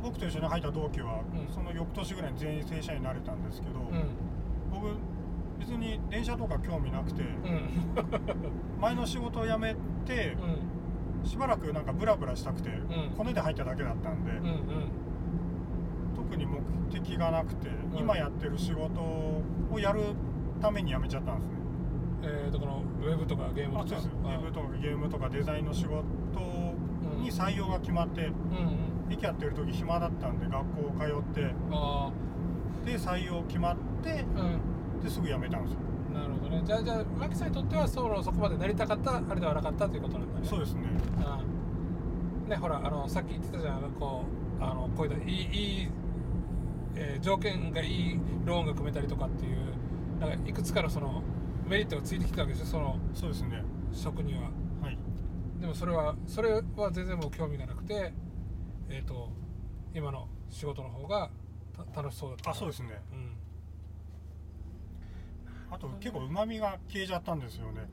僕と一緒に入った同期は、うん。その翌年ぐらいに全員正社員になれたんですけど、うん。僕別に電車とか興味なくて、うん。前の仕事を辞めてう、ん。しばらくなんかブラブラしたくて、ん。コネで入っただけだったんで、特に目的がなくて、ん。今やってる仕事をやるために辞めちゃったんですねえーとこのウェブとかゲームとか。あそうです。ウェブとかゲームとかデザインの仕事に採用が決まって、うんうん。駅やってる時暇だったんで学校通ってあで採用決まってあうん。ですぐ辞めたんですよ。なるほどね。じゃあじゃあマキさんにとってはそのそこまでなりたかったあれではなかったということなんだね。そうですね。うん。ねほらあのさっき言ってたじゃん。こうあのこういったいいいい、えー条件がいいローンが組めたりとかっていうなんかいくつかのそのメリットがついてきたわけですよそのそうですね。職には。はい。でもそれはそれは全然もう興味がなくてえっ、と今の仕事の方がた楽しそうだった。あそうですね。うん。あと結構うまみが消えちゃったんですよね。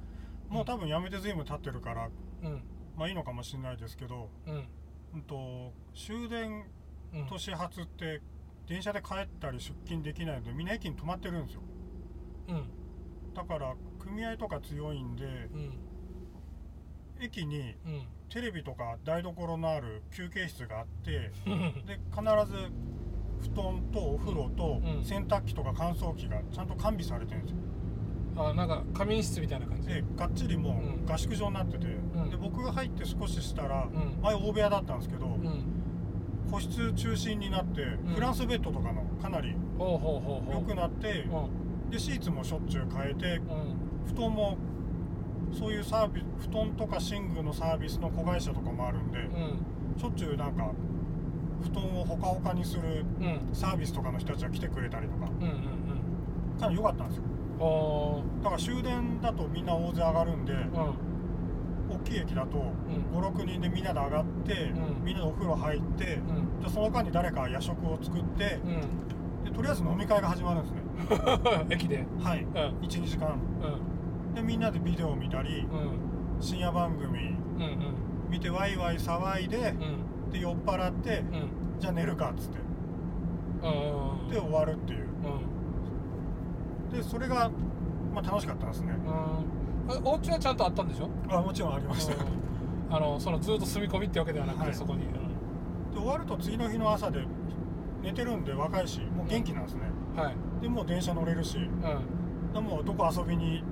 もう多分辞めて随分経ってるからうん。まあいいのかもしれないですけど、うん。うん、と終電うん。と始発って電車で帰ったり出勤できないのでみんな駅に止まってるんですよ。うんだから組合とか強いんでうん駅にうん。テレビとか台所のある休憩室があってうん。で必ず布団とお風呂とうん。洗濯機とか乾燥機がちゃんと完備されてるんですよ。あなんか仮眠室みたいな感じ？でがっちりもう合宿場になってて、ん。で僕が入って少ししたら、ん。前大部屋だったんですけど、うん。個室中心になって、ん。フランスベッドとかのかなり良くなって、うんでシーツもしょっちゅう変えてうん。布団もそういうサービス布団とか寝具のサービスの子会社とかもあるんで、うん。しょっちゅうなんか布団をほかほかにするうん。サービスとかの人たちが来てくれたりとか。うんうんかなり良かったんですよ。だから終電だとみんな大勢上がるんでーうん。大きい駅だとん。56人でみんなで上がって、うん。みんなでお風呂入って、うん。じその間に誰か夜食を作って、うんでとりあえず飲み会が始まるんですね。駅で。はい、うん。12時間。うん。でみんなでビデオを見たり、うん。深夜番組うんうん。見てワイワイ騒いでう、ん。で酔っ払って、うん。じゃあ寝るかっつって。うんで終わるっていう。うん。でそれが、まあ、楽しかったですね。うん。あお家はちゃんとあったんでしょ？あもちろんありました。あのそのずっと住み込みってわけではなくて、はい。そこに、終わると次の日の朝で寝てるんで若いしもう元気なんですね。うん、はい、でもう電車乗れるしうん。でもうどこ遊びに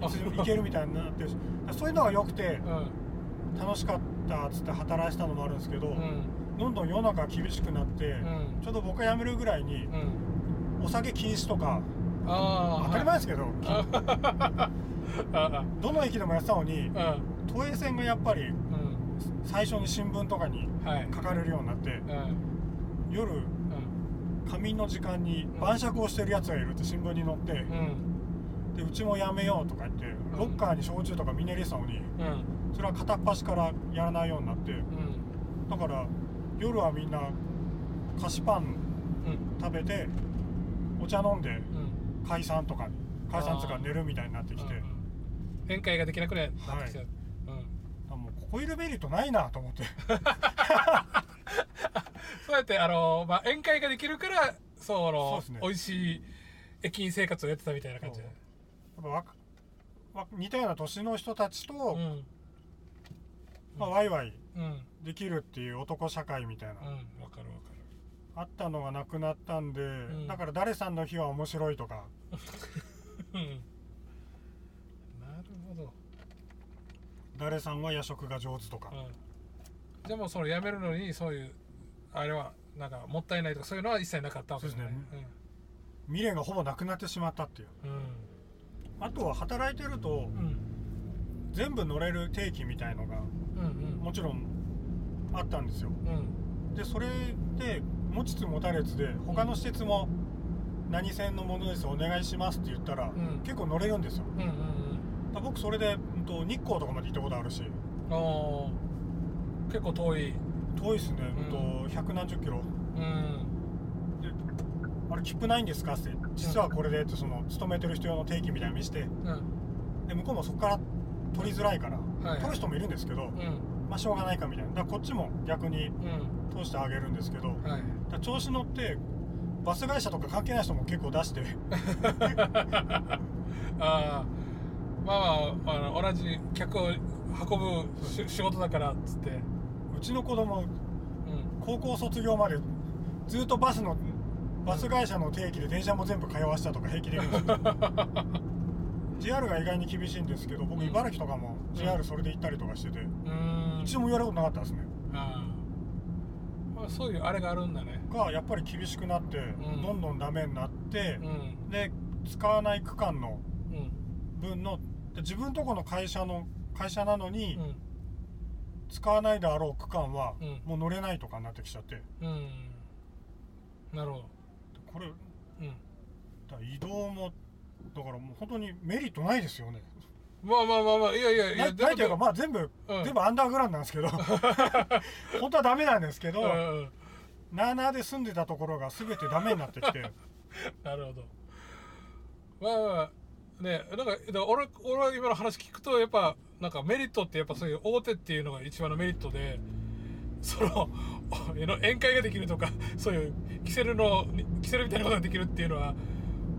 行けるみたいになってるし そういうのが良くてうん。楽しかったっつって働いてたのもあるんですけど、うん。どんどん世の中厳しくなって、うん。ちょうど僕が辞めるぐらいにうん。お酒禁止とか当たり前ですけど、どの駅でもやってたのにあ都営線がやっぱりうん。最初に新聞とかにはい。書かれるようになってうん。夜うん仮眠の時間に晩酌をしてるやつがいるって新聞に載ってうん。でうちもやめようとか言ってロッカーに焼酎とかみんな入れてたのにうん。それは片っ端からやらないようになって。うん。だから夜はみんな菓子パンうん。食べてお茶飲んでうん。解散とか解散っつうか寝るみたいになってきて、うん宴会ができなくなってきた、はい。うん。あもうここいるメリットないなと思って そうやってあの、まあ、宴会ができるからそそうのね。美味しい駅員生活をやってたみたいな感じでやっぱわかわ似たような年の人たちと、うん。まあ、ワイワイうん。できるっていう男社会みたいな、うんわかるわかあったのがなくなったんで、ん。だから誰さんの日は面白いとか。るうん。なるほど、誰さんは夜食が上手とか、うん、じゃあもうその辞めるのにそういうあれはなんかもったいないとかそういうのは一切なかったわけですね。未練がほぼなくなってしまったっていう。うん。あとは働いてるとうん。うん全部乗れる定期みたいのがうんもちろんあったんですよ。うん。うんでそれで持ちつ持たれつで他の施設も何線のものですお願いしますって言ったら、ん。結構乗れるんですよ。うんうんだから僕それで、うんと、日光とかまで行ったことあるし。うんあー結構遠い。遠いですね、ううんん、と百何十キロ。うん。であれ切符ないんですかって。実はこれでってその勤めてる人用の定期みたいなの見して。うん。で向こうもそこから取りづらいから、はい。取る人もいるんですけど、うん。まあしょうがないかみたいな。だからこっちも逆にうん。通してあげるんですけど、だかはいら調子乗ってバス会社とか関係ない人も結構出して。ああまあまああの同じ客を運ぶし仕事だからっつってうちの子供うん。高校卒業までずっとバスのバス会社の定期で電車も全部通わせたとか平気で言うんですよ。JR が意外に厳しいんですけど僕うん。茨城とかも JR それで行ったりとかしてて、うーん。一度も言われたことなかったですね。ああまあそういうあれがあるんだね。がやっぱり厳しくなって、ん。どんどんダメになってう、ん。で使わない区間のうん。分ので自分とこの会社の会社なのに、うん使わないであろう区間は、うん。もう乗れないとかになってきちゃって。うん。なるほど。これだうん。から移動もだからもう本当にメリットないですよね。まあまあまあまあいやいやいなやないというかまあ全部、うん。全部アンダーグラウンドなんですけど 本当はダメなんですけど、うんうん。なあなあで住んでたところが全てダメになってきて。なるほど。まあまあねなんかだ俺俺は今の話聞くとやっぱなんかメリットってやっぱそういう大手っていうのが一番のメリットでその の宴会ができるとかそういうキセルのキセルみたいなことができるっていうのは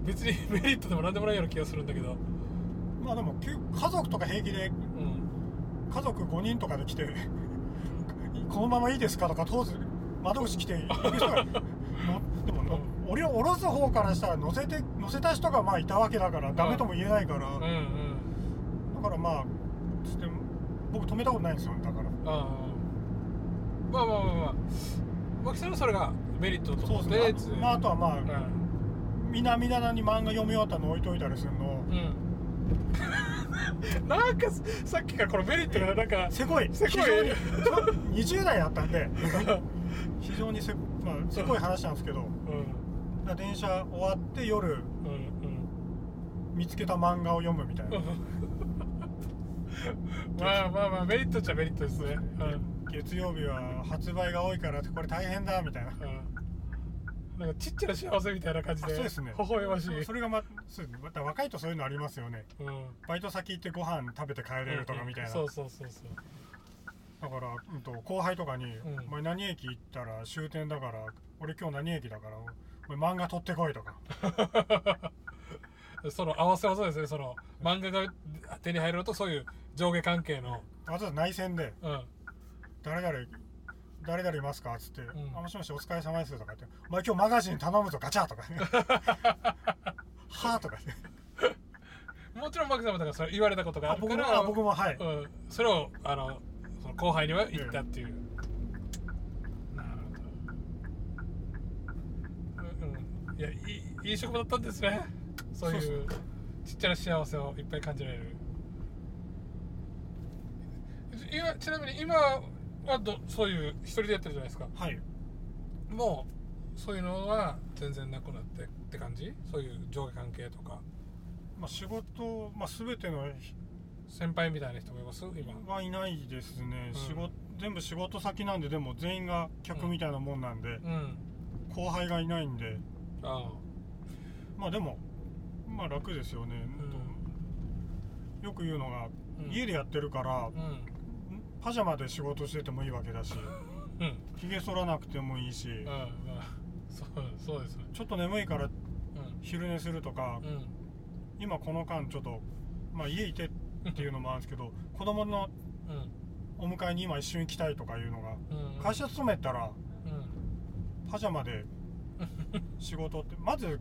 別に メリットでもなんでもないような気がするんだけど。まあでも家族とか平気でうん。家族5人とかで来て このままいいですかとか当時窓口来てでもの俺を降ろす方からしたら乗せて乗せた人がまあいたわけだからダメとも言えないから、うんうん。だからまあつって僕止めたことないんですよだから。まあまあまあまあ。まあキセルはそれがメリットと思っそうですね。て。つまあ、あとはまあ、うん。みなみななに漫画読み終わったの置いといたりするの。うん。なんかさっきからこのメリットがなんかせこい。せこい。非常にそう20代だったんで。非常にせ,、まあ、せこい話なんですけど。うんだから電車終わって夜うん見つけた漫画を読むみたいな。う んまあまあまあメリットっちゃメリットですね。うん。月曜日は発売が多いからこれ大変だみたいな。うん。なんかちっちゃな幸せみたいな感じであそうですね。微笑ましい。それがままた若いとそういうのありますよね。うん。バイト先行ってご飯食べて帰れるとかみたいな、そうそうそうそう。だから、うん、と後輩とかに「うん。お前何駅行ったら終点だから俺今日何駅だからお前漫画取ってこい」とか。その合わせ技ですね。その漫画が手に入るのとそういう上下関係の。わざわざ内線でうん「誰々誰々いますか?」っつって「ん。あもしもしお疲れ様です」とかって「お前今日マガジン頼むぞガチャ!」とか。ね「はあ」とか。ねもちろんマキさんもだからそれ言われたことがああ僕もるからあ僕もはい、うん、それをあのその後輩には言ったっていう、なるほど、うんうん、いやいいいい職場だったんですね。そういうちっちゃな幸せをいっぱい感じられる。今ちなみに今はどそういう一人でやってるじゃないですか。はい。もうそういうのは全然なくなってって感じ？そういう上下関係とか。まあ、仕事、まあ、全ての先輩みたいな人もいます？今。はいないですね、うん。仕事全部仕事先なんででも全員が客みたいなもんなんで、うん。後輩がいないんであまあでもまあ楽ですよね、よく言うのが、うん。家でやってるからあうん。パジャマで仕事しててもいいわけだし うん。ひげ剃らなくてもいいし、うんまあそうそうです。ねちょっと眠いからうん。昼寝するとか、うん。今この間ちょっと、まあ、家いてっていうのもあるんですけど子供のうん。お迎えに今一緒に来たいとかいうのがうん。会社勤めたらうん。パジャマで仕事って。まず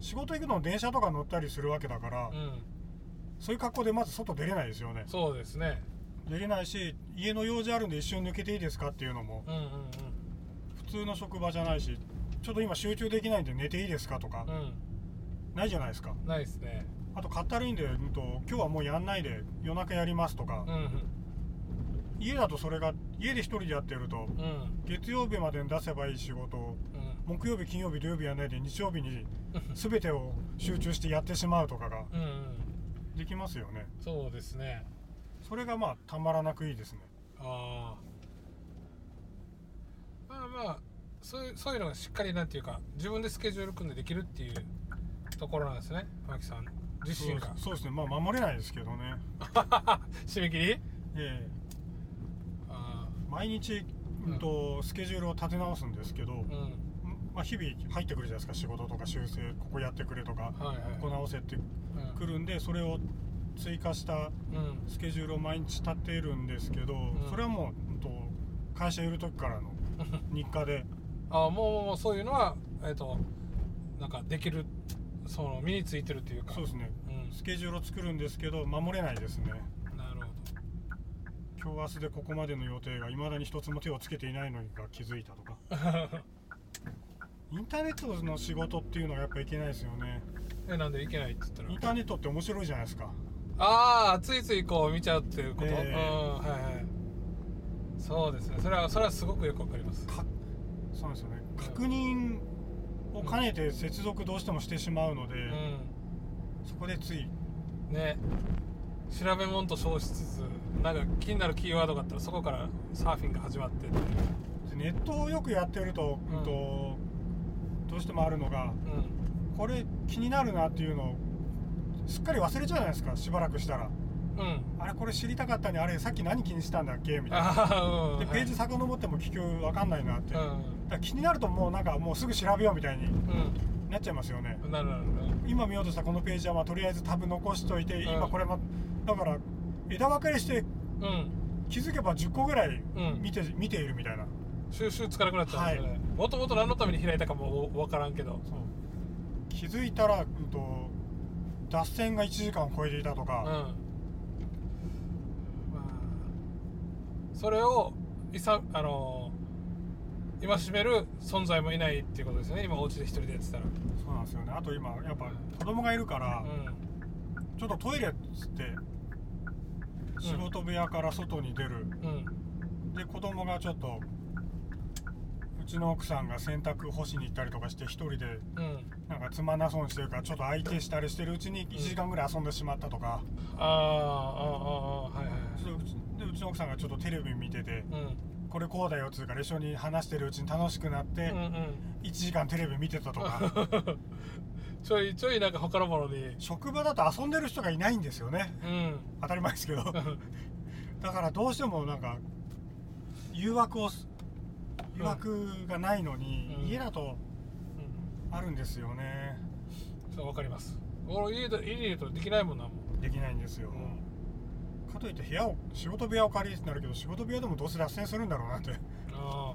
仕事行くの電車とか乗ったりするわけだから、うん。そういう格好でまず外出れないですよね。そうですね。出れないし家の用事あるんで一瞬抜けていいですかっていうのもうんうん普通の職場じゃないしちょっと今集中できないんで寝ていいですかとかうん。うんないじゃないですか。ないですね。あとかったるいんで、うんと、今日はもうやんないで夜中やりますとかうんうん。家だとそれが家で一人でやってるとうん。月曜日までに出せばいい仕事をうん木曜日金曜日土曜日やらないで日曜日に 全てを集中してやってしまうとかがうんうん。できますよね。そうですね。それがまあたまらなくいいですね。ああまあまあそういうそういうのがしっかりなんていうか自分でスケジュール組んでできるっていうところなんですねマキさん。自身が。そうそうですね。まあ守れないですけどね。締め切り？ええ。あ毎日、うんとスケジュールを立て直すんですけど、あうんまあ、日々入ってくるじゃないですか。仕事とか修正ここやってくれとかはいはい。ここ直せってうん。くるんでそれを追加したうん。スケジュールを毎日立てるんですけど、ん。それはもう、うんと会社いる時からの 日課で。ああもうそういうのはえっ、となんかできるその身についてるっていうか。そうですね。うん。スケジュールを作るんですけど守れないですね。なるほ今日明日でここまでの予定がいまだに一つも手をつけていないのが気づいたとか。ど インターネットの仕事っていうのはやっぱいけないですよね。えなんでいけないって言ったら？インターネットって面白いじゃないですか。ああついついこう見ちゃうっていうこと、ええ。うんはいはい。そうですね。それはそれはすごくよくわかります。かそうですよね。確認を兼ねて接続どうしてもしてしまうので、うそこでつい。んね。調べ物と称しつつなんか気になるキーワードがあったらそこからサーフィンが始まってネットをよくやってると,、うんうん。とどうしてもあるのがうん。これ気になるなっていうのをすっかり忘れちゃうじゃないですかしばらくしたら。うん。あれこれ知りたかったねあれさっき何気にしたんだっけみたいな。うんでページはい遡っても結局分かんないなって、だ気になるともうなんかもうすぐ調べようみたいにん。なっちゃいますよね。うんなるほど今見ようとしたこのページはまあとりあえずタブ残しといて、うん。今これもだから枝分かれしてうん。気づけば10個ぐらいうん。見て,、見ているみたいな収集つかなくなっちゃうんですよね。もともと何のために開いたかもわからんけど。気づいたら、うん、と脱線が1時間を超えていたとうん。か、まあそれをいさあの今しめる存在もいないっていうことですね。今お家で一人でやってたら。そうなんですよね。あと今やっぱ子供がいるから、うちょっとトイレっつって仕事部屋から外に出る、んうん。で子供がちょっとうちの奥さんが洗濯干しに行ったりとかして一人でうん。なんかつまんなそうにしてるからちょっと相手したりしてるうちに1時間ぐらい遊んでしまったとか、あーあーあーあーはいはい。でうちの奥さんがちょっとテレビ見ててうん。これこうだよっつうから一緒に話してるうちに楽しくなってうんうん1時間テレビ見てたとか。ちょいちょいなんか他のものに。職場だと遊んでる人がいないんですよね。うん。当たり前ですけど。だからどうしてもなんか誘惑をす誘惑がないのに、うん。家だとあるんですよね。そうわかります。俺家で家にいるとできないもんな。もんできないんですよ、かといって部屋を仕事部屋を借りるってなるけど仕事部屋でもどうせ脱線するんだろうなって。ああ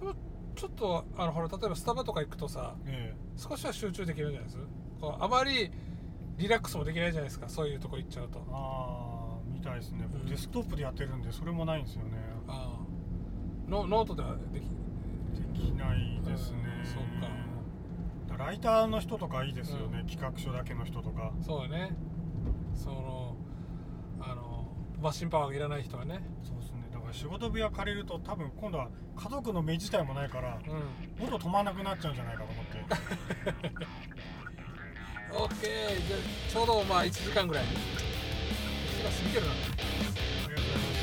でもちょっとあのほら例えばスタバとか行くとさえ少しは集中できるんじゃないです？こうあまりリラックスもできないじゃないですか。そういうとこ行っちゃうと。えああみたいですね。僕うん。デスクトップでやってるんでそれもないんですよね。ああノノートではできできないですね、うんそうか。だからライターの人とかいいですよね、うん。企画書だけの人とか。そうよね。そのあのマシンパワーがいらない人はね。そうですね。だから仕事部屋借りると多分今度は家族の目自体もないからうん。喉止まんなくなっちゃうんじゃないかと思って。オッケーじゃあちょうどまあ1時間ぐらい1時間過ぎてるな